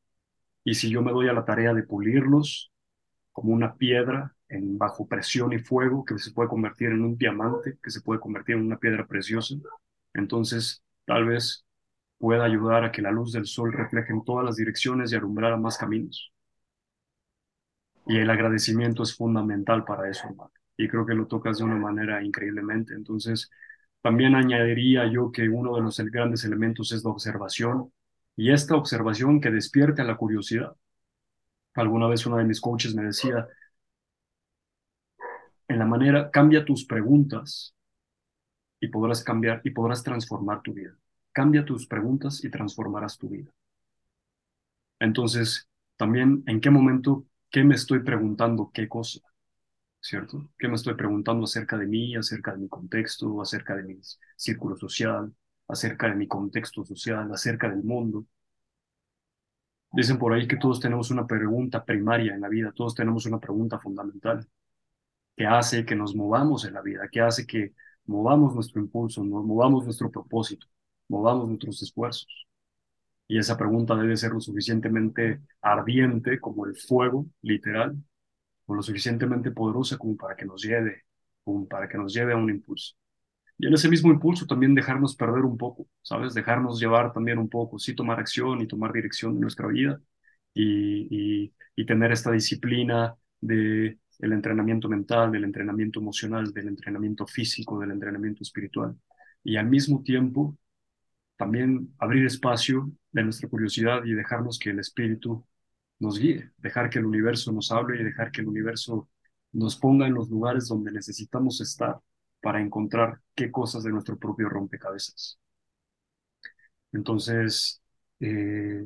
Y si yo me doy a la tarea de pulirlos como una piedra en bajo presión y fuego que se puede convertir en un diamante, que se puede convertir en una piedra preciosa, entonces tal vez pueda ayudar a que la luz del sol refleje en todas las direcciones y alumbrar a más caminos. Y el agradecimiento es fundamental para eso, hermano. Y creo que lo tocas de una manera increíblemente. Entonces, también añadiría yo que uno de los grandes elementos es la observación y esta observación que despierte la curiosidad. Alguna vez uno de mis coaches me decía, en la manera, cambia tus preguntas y podrás cambiar y podrás transformar tu vida. Cambia tus preguntas y transformarás tu vida. Entonces, también, ¿en qué momento, qué me estoy preguntando, qué cosa? ¿Cierto? ¿Qué me estoy preguntando acerca de mí, acerca de mi contexto, acerca de mi círculo social, acerca de mi contexto social, acerca del mundo? Dicen por ahí que todos tenemos una pregunta primaria en la vida, todos tenemos una pregunta fundamental que hace que nos movamos en la vida, que hace que movamos nuestro impulso, movamos nuestro propósito, movamos nuestros esfuerzos. Y esa pregunta debe ser lo suficientemente ardiente como el fuego, literal, o lo suficientemente poderosa como para que nos lleve, para que nos lleve a un impulso. Y en ese mismo impulso también dejarnos perder un poco, ¿sabes? Dejarnos llevar también un poco, sí tomar acción y tomar dirección de nuestra vida y, y, y tener esta disciplina de el entrenamiento mental, del entrenamiento emocional, del entrenamiento físico, del entrenamiento espiritual. Y al mismo tiempo, también abrir espacio de nuestra curiosidad y dejarnos que el espíritu nos guíe, dejar que el universo nos hable y dejar que el universo nos ponga en los lugares donde necesitamos estar para encontrar qué cosas de nuestro propio rompecabezas. Entonces, eh,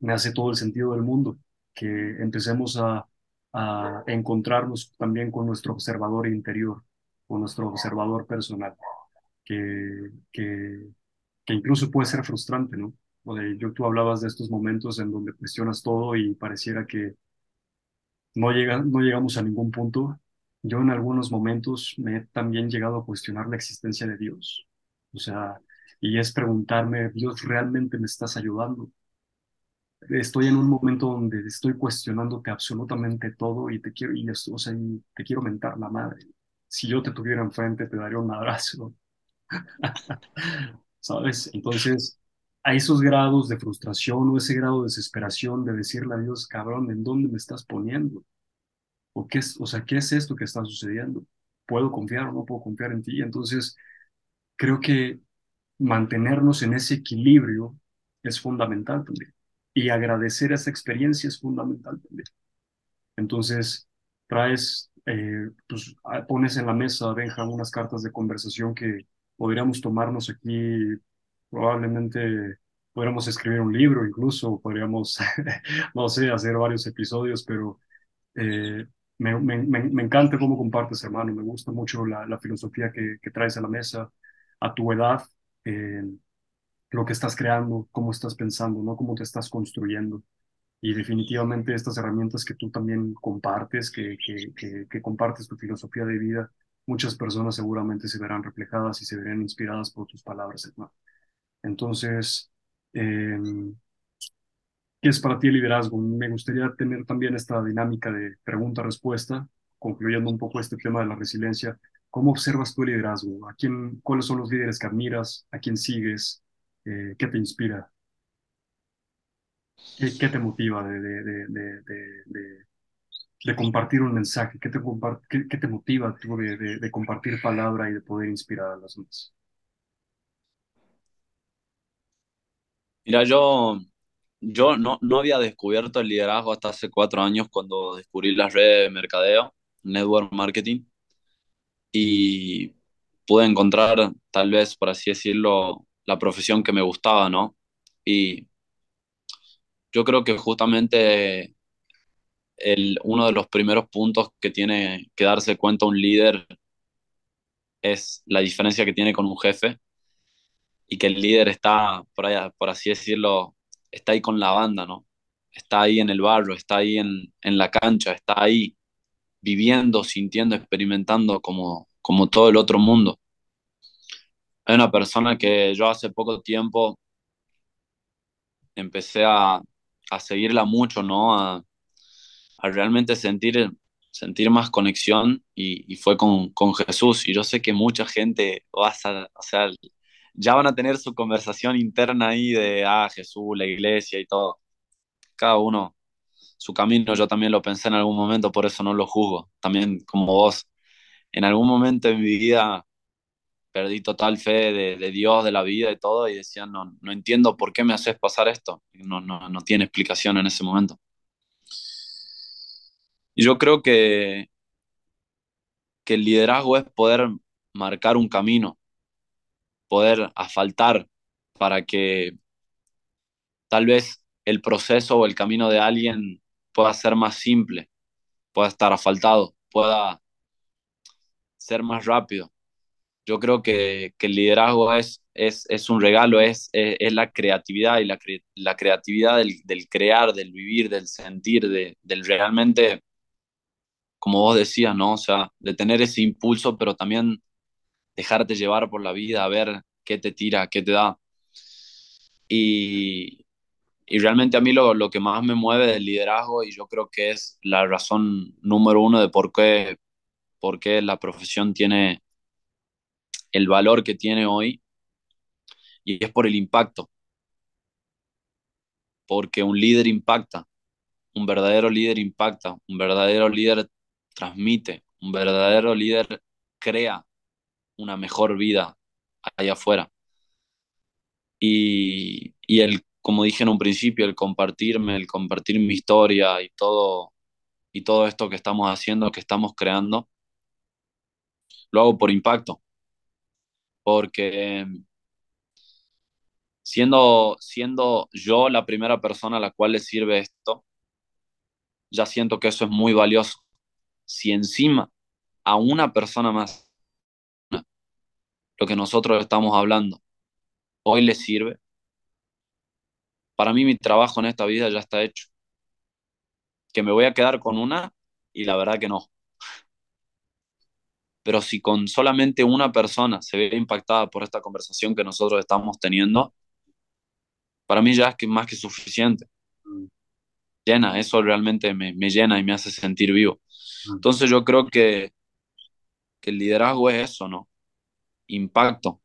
me hace todo el sentido del mundo que empecemos a a encontrarnos también con nuestro observador interior, con nuestro observador personal, que, que, que incluso puede ser frustrante, ¿no? O de, yo, tú hablabas de estos momentos en donde cuestionas todo y pareciera que no, llega, no llegamos a ningún punto. Yo en algunos momentos me he también llegado a cuestionar la existencia de Dios. O sea, y es preguntarme, ¿Dios realmente me estás ayudando? estoy en un momento donde estoy cuestionándote absolutamente todo y te quiero, y, o sea, te quiero mentar la madre. Si yo te tuviera enfrente, te daría un abrazo. <laughs> ¿Sabes? Entonces, a esos grados de frustración o ese grado de desesperación de decirle a Dios, cabrón, ¿en dónde me estás poniendo? ¿O, qué es, o sea, ¿qué es esto que está sucediendo? ¿Puedo confiar o no puedo confiar en ti? Entonces, creo que mantenernos en ese equilibrio es fundamental también y agradecer esa experiencia es fundamental también. Entonces, traes, eh, pues, pones en la mesa, Benja, unas cartas de conversación que podríamos tomarnos aquí, probablemente podríamos escribir un libro incluso, podríamos, <laughs> no sé, hacer varios episodios, pero eh, me, me, me, encanta cómo compartes, hermano, me gusta mucho la, la filosofía que, que, traes a la mesa, a tu edad. Eh, lo que estás creando, cómo estás pensando, ¿no? Cómo te estás construyendo. Y definitivamente estas herramientas que tú también compartes, que, que, que, compartes tu filosofía de vida, muchas personas seguramente se verán reflejadas y se verán inspiradas por tus palabras, hermano. Entonces, eh, ¿qué es para ti el liderazgo? Me gustaría tener también esta dinámica de pregunta-respuesta, concluyendo un poco este tema de la resiliencia. ¿Cómo observas tu liderazgo? ¿A quién, ¿Cuáles son los líderes que admiras? ¿A quién sigues? Eh, ¿qué te inspira? ¿Qué, te motiva de, de, compartir un mensaje? ¿Qué te, qué, qué te motiva tú de, compartir palabra y de poder inspirar a las demás? Mira, yo, yo no, no había descubierto el liderazgo hasta hace cuatro años cuando descubrí las redes de mercadeo, network marketing, y pude encontrar, tal vez, por así decirlo, la profesión que me gustaba, ¿no? Y yo creo que justamente el, uno de los primeros puntos que tiene que darse cuenta un líder es la diferencia que tiene con un jefe y que el líder está, por, allá, por así decirlo, está ahí con la banda, ¿no? Está ahí en el barrio, está ahí en, en la cancha, está ahí viviendo, sintiendo, experimentando como, como todo el otro mundo. Hay una persona que yo hace poco tiempo empecé a, a seguirla mucho, ¿no? A realmente sentir, sentir más conexión y, fue con, con, Jesús. Y yo sé que mucha gente va a, o sea, ya van a tener su conversación interna ahí de, ah, Jesús, la iglesia y todo. Cada uno su camino, yo también lo pensé en algún momento, por eso no lo juzgo. También como vos, en algún momento en mi vida perdí total fe de, de, Dios, de la vida y todo, y decía, no, no entiendo por qué me haces pasar esto. No, no, no tiene explicación en ese momento. Y yo creo que, que el liderazgo es poder marcar un camino, poder asfaltar para que tal vez el proceso o el camino de alguien pueda ser más simple, pueda estar asfaltado, pueda ser más rápido. Yo creo que, que el liderazgo es, es, es un regalo, es, es, la creatividad y la, cre la creatividad del, del, crear, del vivir, del sentir, de, del realmente, como vos decías, ¿no? O sea, de tener ese impulso, pero también dejarte llevar por la vida, a ver qué te tira, qué te da. Y, y realmente a mí lo, lo, que más me mueve del liderazgo y yo creo que es la razón número uno de por qué, por qué la profesión tiene el valor que tiene hoy y es por el impacto. Porque un líder impacta, un verdadero líder impacta, un verdadero líder transmite, un verdadero líder crea una mejor vida allá afuera. Y, y el como dije en un principio, el compartirme, el compartir mi historia y todo, y todo esto que estamos haciendo, que estamos creando, lo hago por impacto. Porque siendo, siendo yo la primera persona a la cual le sirve esto, ya siento que eso es muy valioso. Si encima a una persona más, lo que nosotros estamos hablando, hoy le sirve, para mí mi trabajo en esta vida ya está hecho. Que me voy a quedar con una y la verdad que no. Pero si con solamente una persona se ve impactada por esta conversación que nosotros estamos teniendo, para mí ya es más que suficiente. Llena, eso realmente me, me llena y me hace sentir vivo. Entonces yo creo que, que el liderazgo es eso, ¿no? Impacto.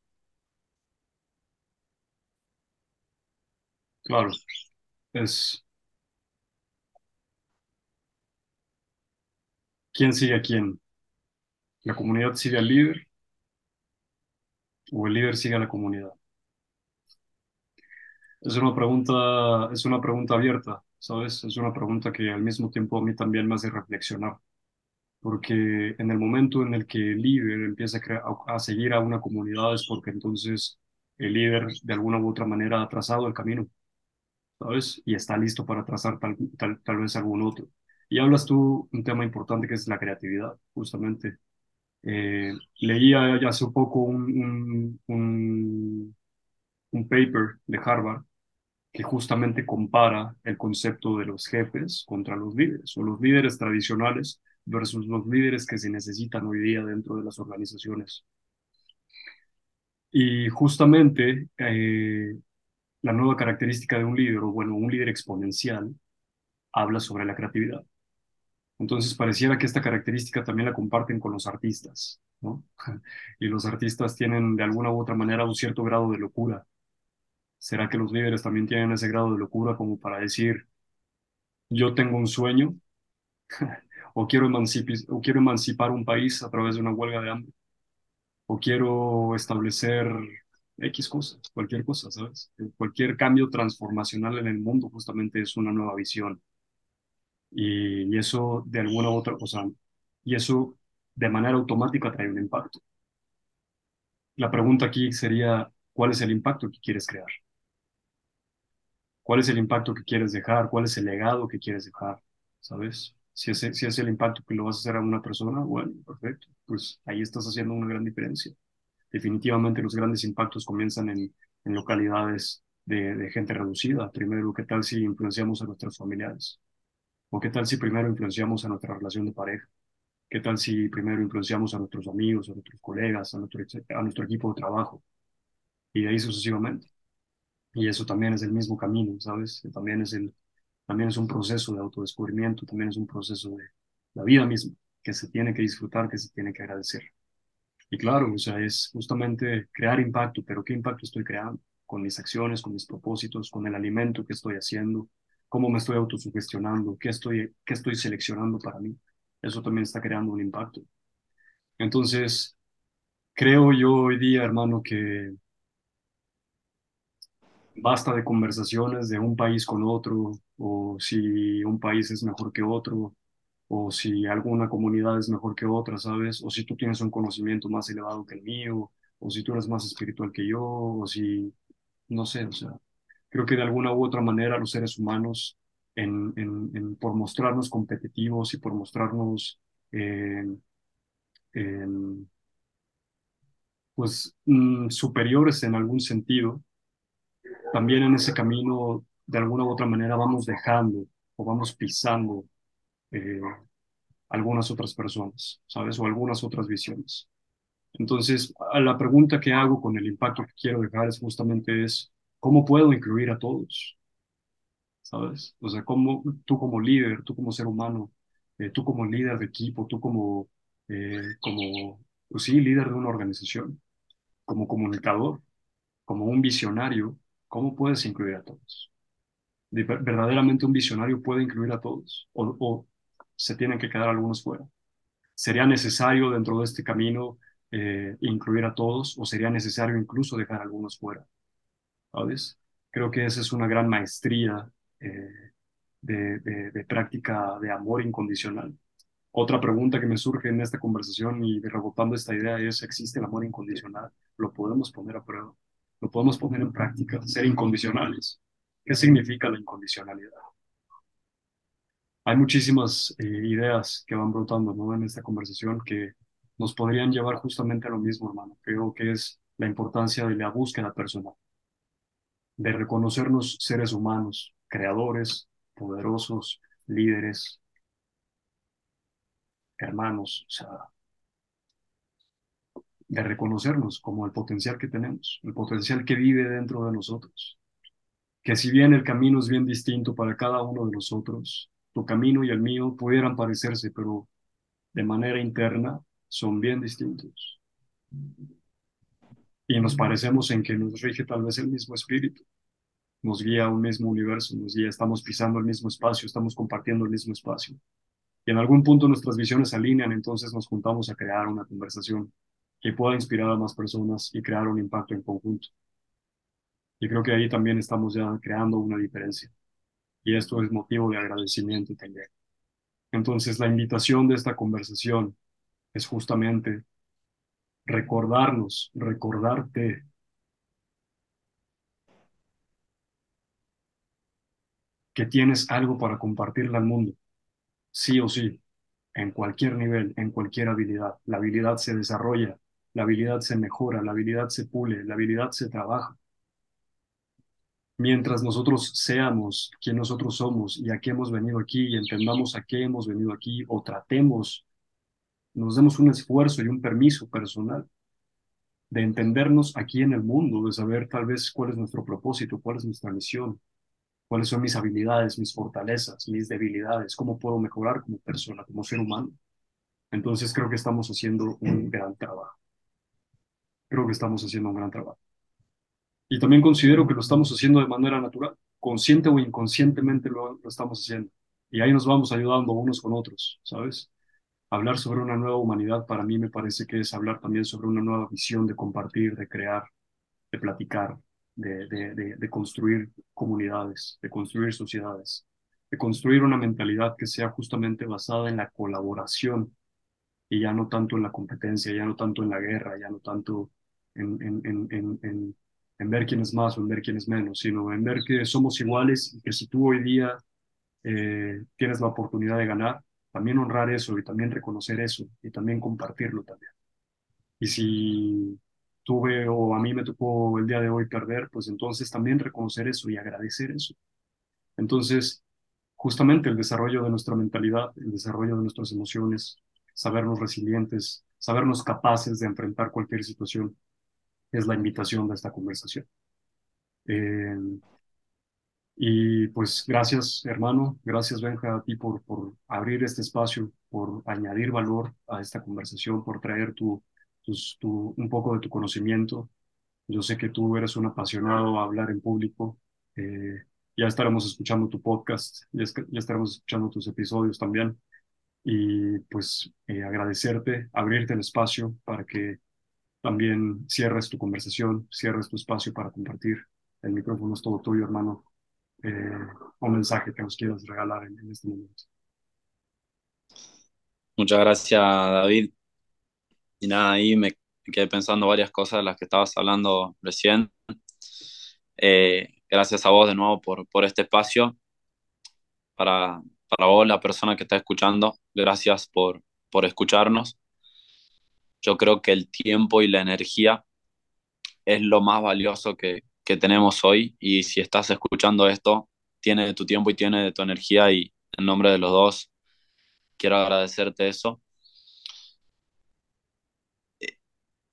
Claro, es quién sigue a quién. ¿La comunidad sigue al líder o el líder sigue a la comunidad? Es una pregunta, es una pregunta abierta, ¿sabes? Es una pregunta que al mismo tiempo a mí también me hace reflexionar, porque en el momento en el que el líder empieza a, a seguir a una comunidad es porque entonces el líder de alguna u otra manera ha trazado el camino ¿sabes? Y está listo para trazar tal, tal, tal vez algún otro. Y hablas tú un tema importante que es la creatividad, justamente. Eh, leía hace poco un, un, un, un paper de Harvard que justamente compara el concepto de los jefes contra los líderes, o los líderes tradicionales versus los líderes que se necesitan hoy día dentro de las organizaciones. Y justamente eh, la nueva característica de un líder, o bueno, un líder exponencial, habla sobre la creatividad. Entonces pareciera que esta característica también la comparten con los artistas, ¿no? <laughs> Y los artistas tienen de alguna u otra manera un cierto grado de locura. ¿Será que los líderes también tienen ese grado de locura como para decir, yo tengo un sueño <laughs> o quiero, o quiero emancipar un país a través de una huelga de hambre? ¿O quiero establecer X cosas, cualquier cosa, ¿sabes? Cualquier cambio transformacional en el mundo justamente es una nueva visión. Y, y eso de alguna u otra cosa, y eso de manera automática trae un impacto. La pregunta aquí sería, ¿cuál es el impacto que quieres crear? ¿Cuál es el impacto que quieres dejar? ¿Cuál es el legado que quieres dejar? ¿Sabes? Si es, si es el impacto que lo vas a hacer a una persona, bueno, perfecto. Pues ahí estás haciendo una gran diferencia definitivamente los grandes impactos comienzan en, en localidades de, de, gente reducida. Primero, ¿qué tal si influenciamos a nuestros familiares? ¿O qué tal si primero influenciamos a nuestra relación de pareja? ¿Qué tal si primero influenciamos a nuestros amigos, a nuestros colegas, a nuestro, a nuestro equipo de trabajo? Y de ahí sucesivamente. Y eso también es el mismo camino, ¿sabes? También es, el, también es un proceso de autodescubrimiento, también es un proceso de la vida misma, que se tiene que disfrutar, que se tiene que agradecer. Y claro, o sea, es justamente crear impacto, pero ¿qué impacto estoy creando? Con mis acciones, con mis propósitos, con el alimento que estoy haciendo, cómo me estoy autosugestionando, qué estoy, qué estoy seleccionando para mí. Eso también está creando un impacto. Entonces, creo yo hoy día, hermano, que basta de conversaciones de un país con otro, o si un país es mejor que otro, o si alguna comunidad es mejor que otra, ¿sabes? O si tú tienes un conocimiento más elevado que el mío, o si tú eres más espiritual que yo, o si, no sé, o sea, creo que de alguna u otra manera los seres humanos, en, en, en por mostrarnos competitivos y por mostrarnos, eh, pues, mm, superiores en algún sentido, también en ese camino, de alguna u otra manera, vamos dejando o vamos pisando eh, algunas otras personas, ¿sabes? O algunas otras visiones. Entonces, a la pregunta que hago con el impacto que quiero dejar es justamente es, ¿cómo puedo incluir a todos? ¿Sabes? O sea, ¿cómo tú como líder, tú como ser humano, eh, tú como líder de equipo, tú como, eh, como, pues sí, líder de una organización, como comunicador, como un visionario, ¿cómo puedes incluir a todos? ¿Verdaderamente un visionario puede incluir a todos? ¿O, se tienen que quedar algunos fuera? ¿Sería necesario dentro de este camino eh, incluir a todos o sería necesario incluso dejar algunos fuera? ¿Sabes? Creo que esa es una gran maestría eh, de, de, de, práctica de amor incondicional. Otra pregunta que me surge en esta conversación y rebotando esta idea es, ¿existe el amor incondicional? ¿Lo podemos poner a prueba? ¿Lo podemos poner en práctica? Ser incondicionales. ¿Qué significa la incondicionalidad? Hay muchísimas eh, ideas que van brotando ¿no? en esta conversación que nos podrían llevar justamente a lo mismo, hermano. Creo que es la importancia de la búsqueda personal, de reconocernos seres humanos, creadores, poderosos, líderes, hermanos, o sea, de reconocernos como el potencial que tenemos, el potencial que vive dentro de nosotros. Que si bien el camino es bien distinto para cada uno de nosotros, tu camino y el mío pudieran parecerse, pero de manera interna son bien distintos. Y nos parecemos en que nos rige tal vez el mismo espíritu, nos guía a un mismo universo, nos guía, estamos pisando el mismo espacio, estamos compartiendo el mismo espacio. Y en algún punto nuestras visiones se alinean, entonces nos juntamos a crear una conversación que pueda inspirar a más personas y crear un impacto en conjunto. Y creo que ahí también estamos ya creando una diferencia. Y esto es motivo de agradecimiento también. Entonces, la invitación de esta conversación es justamente recordarnos, recordarte que tienes algo para compartirle al mundo, sí o sí, en cualquier nivel, en cualquier habilidad. La habilidad se desarrolla, la habilidad se mejora, la habilidad se pule, la habilidad se trabaja. Mientras nosotros seamos quien nosotros somos y a qué hemos venido aquí y entendamos a qué hemos venido aquí o tratemos, nos demos un esfuerzo y un permiso personal de entendernos aquí en el mundo, de saber tal vez cuál es nuestro propósito, cuál es nuestra misión, cuáles son mis habilidades, mis fortalezas, mis debilidades, cómo puedo mejorar como persona, como ser humano. Entonces creo que estamos haciendo un gran trabajo. Creo que estamos haciendo un gran trabajo. Y también considero que lo estamos haciendo de manera natural, consciente o inconscientemente lo, lo estamos haciendo. Y ahí nos vamos ayudando unos con otros, ¿sabes? Hablar sobre una nueva humanidad para mí me parece que es hablar también sobre una nueva visión de compartir, de crear, de platicar, de, de, de, de construir comunidades, de construir sociedades, de construir una mentalidad que sea justamente basada en la colaboración y ya no tanto en la competencia, ya no tanto en la guerra, ya no tanto en, en, en, en, ver quién es más o en ver quién es menos, sino en ver que somos iguales y que si tú hoy día eh, tienes la oportunidad de ganar, también honrar eso y también reconocer eso y también compartirlo también. Y si tuve o a mí me tocó el día de hoy perder, pues entonces también reconocer eso y agradecer eso. Entonces, justamente el desarrollo de nuestra mentalidad, el desarrollo de nuestras emociones, sabernos resilientes, sabernos capaces de enfrentar cualquier situación, es la invitación de esta conversación. Eh, y pues gracias, hermano, gracias, Benja, a ti por, por abrir este espacio, por añadir valor a esta conversación, por traer tu, tu, un poco de tu conocimiento. Yo sé que tú eres un apasionado a hablar en público. Eh, ya estaremos escuchando tu podcast, ya estaremos escuchando tus episodios también. Y pues eh, agradecerte, abrirte el espacio para que también cierres tu conversación, cierres tu espacio para compartir. El micrófono es todo tuyo, hermano eh, un mensaje que nos quieras regalar en, en este momento. Muchas gracias, David. Y nada, ahí me quedé pensando varias cosas de las que estabas hablando recién. Eh, gracias a vos de nuevo por, por este espacio. Para, para vos, la persona que está escuchando, gracias por, por escucharnos. Yo creo que el tiempo y la energía es lo más valioso que, que tenemos hoy y si estás escuchando esto, tiene de tu tiempo y tiene de tu energía y en nombre de los dos quiero agradecerte eso.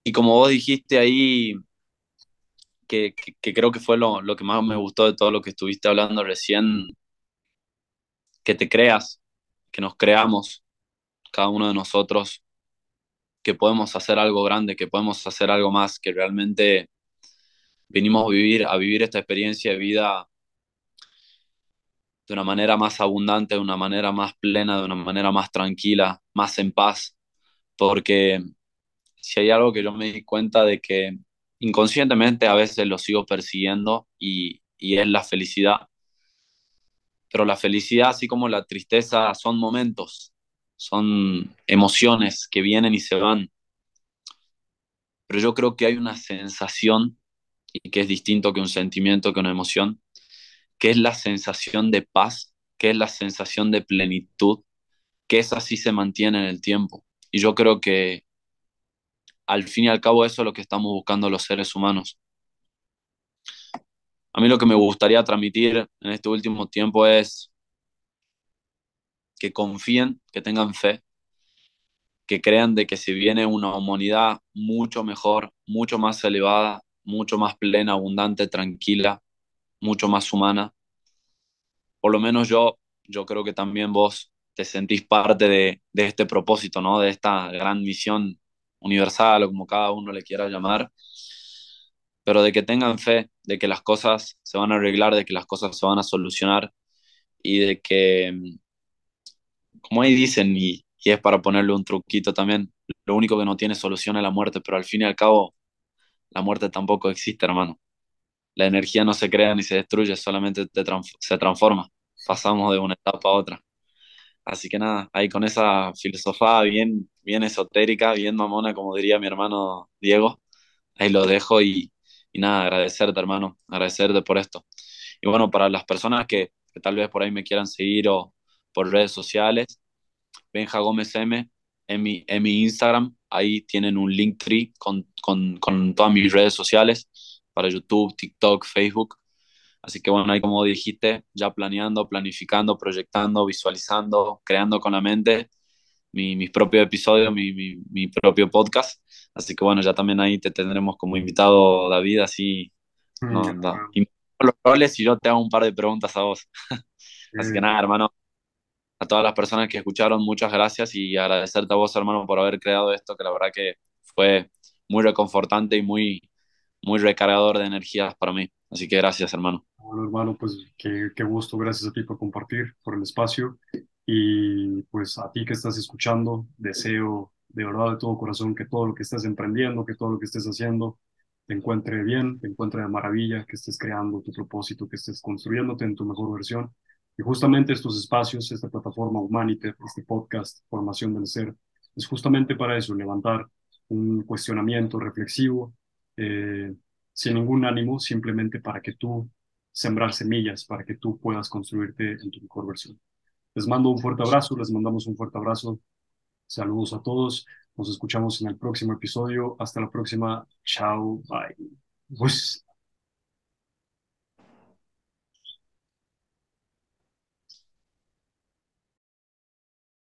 Y como vos dijiste ahí, que, que, que creo que fue lo, lo, que más me gustó de todo lo que estuviste hablando recién, que te creas, que nos creamos, cada uno de nosotros, que podemos hacer algo grande, que podemos hacer algo más, que realmente venimos a vivir, a vivir esta experiencia de vida de una manera más abundante, de una manera más plena, de una manera más tranquila, más en paz, porque si hay algo que yo me di cuenta de que inconscientemente a veces lo sigo persiguiendo y, y es la felicidad, pero la felicidad, así como la tristeza, son momentos, son emociones que vienen y se van, pero yo creo que hay una sensación y que es distinto que un sentimiento, que una emoción, que es la sensación de paz, que es la sensación de plenitud, que esa sí se mantiene en el tiempo. Y yo creo que al fin y al cabo eso es lo que estamos buscando los seres humanos. A mí lo que me gustaría transmitir en este último tiempo es que confíen, que tengan fe, que crean de que se viene una humanidad mucho mejor, mucho más elevada, mucho más plena, abundante, tranquila, mucho más humana. Por lo menos yo, yo creo que también vos te sentís parte de, de este propósito, ¿no? De esta gran misión universal o como cada uno le quiera llamar, pero de que tengan fe, de que las cosas se van a arreglar, de que las cosas se van a solucionar y de que, como ahí dicen, y, y es para ponerle un truquito también, lo único que no tiene solución es la muerte, pero al fin y al cabo la muerte tampoco existe, hermano. La energía no se crea ni se destruye, solamente te trans se transforma. Pasamos de una etapa a otra. Así que nada, ahí con esa filosofía bien, bien esotérica, bien mamona, como diría mi hermano Diego, ahí lo dejo y, y nada, agradecerte, hermano, agradecerte por esto. Y bueno, para las personas que, que tal vez por ahí me quieran seguir o por redes sociales, Benja Gómez M en mi, en mi Instagram, ahí tienen un link tree con, con, con todas mis redes sociales para YouTube, TikTok, Facebook. Así que bueno, ahí como dijiste, ya planeando, planificando, proyectando, visualizando, creando con la mente mi, mis propios episodios, mi, mi, mi, propio podcast. Así que bueno, ya también ahí te tendremos como invitado, David, así no, Mm, no, los roles y yo te hago un par de preguntas a vos. <laughs> así que eh, nada, hermano, a todas las personas que escucharon, muchas gracias y agradecerte a vos, hermano, por haber creado esto, que la verdad que fue muy reconfortante y muy, muy recargador de energías para mí. Así que gracias, hermano. Bueno, hermano, pues qué, qué gusto, gracias a ti por compartir, por el espacio y pues a ti que estás escuchando, deseo de verdad de todo corazón que todo lo que estés emprendiendo, que todo lo que estés haciendo te encuentre bien, te encuentre de maravilla, que estés creando tu propósito, que estés construyéndote en tu mejor versión. Y justamente estos espacios, esta plataforma Humanity, este podcast, Formación del Ser, es justamente para eso, levantar un cuestionamiento reflexivo, eh, sin ningún ánimo, simplemente para que tú sembrar semillas para que tú puedas construirte en tu mejor versión. Les mando un fuerte abrazo, les mandamos un fuerte abrazo. Saludos a todos. Nos escuchamos en el próximo episodio. Hasta la próxima. Chao. Bye. Pues...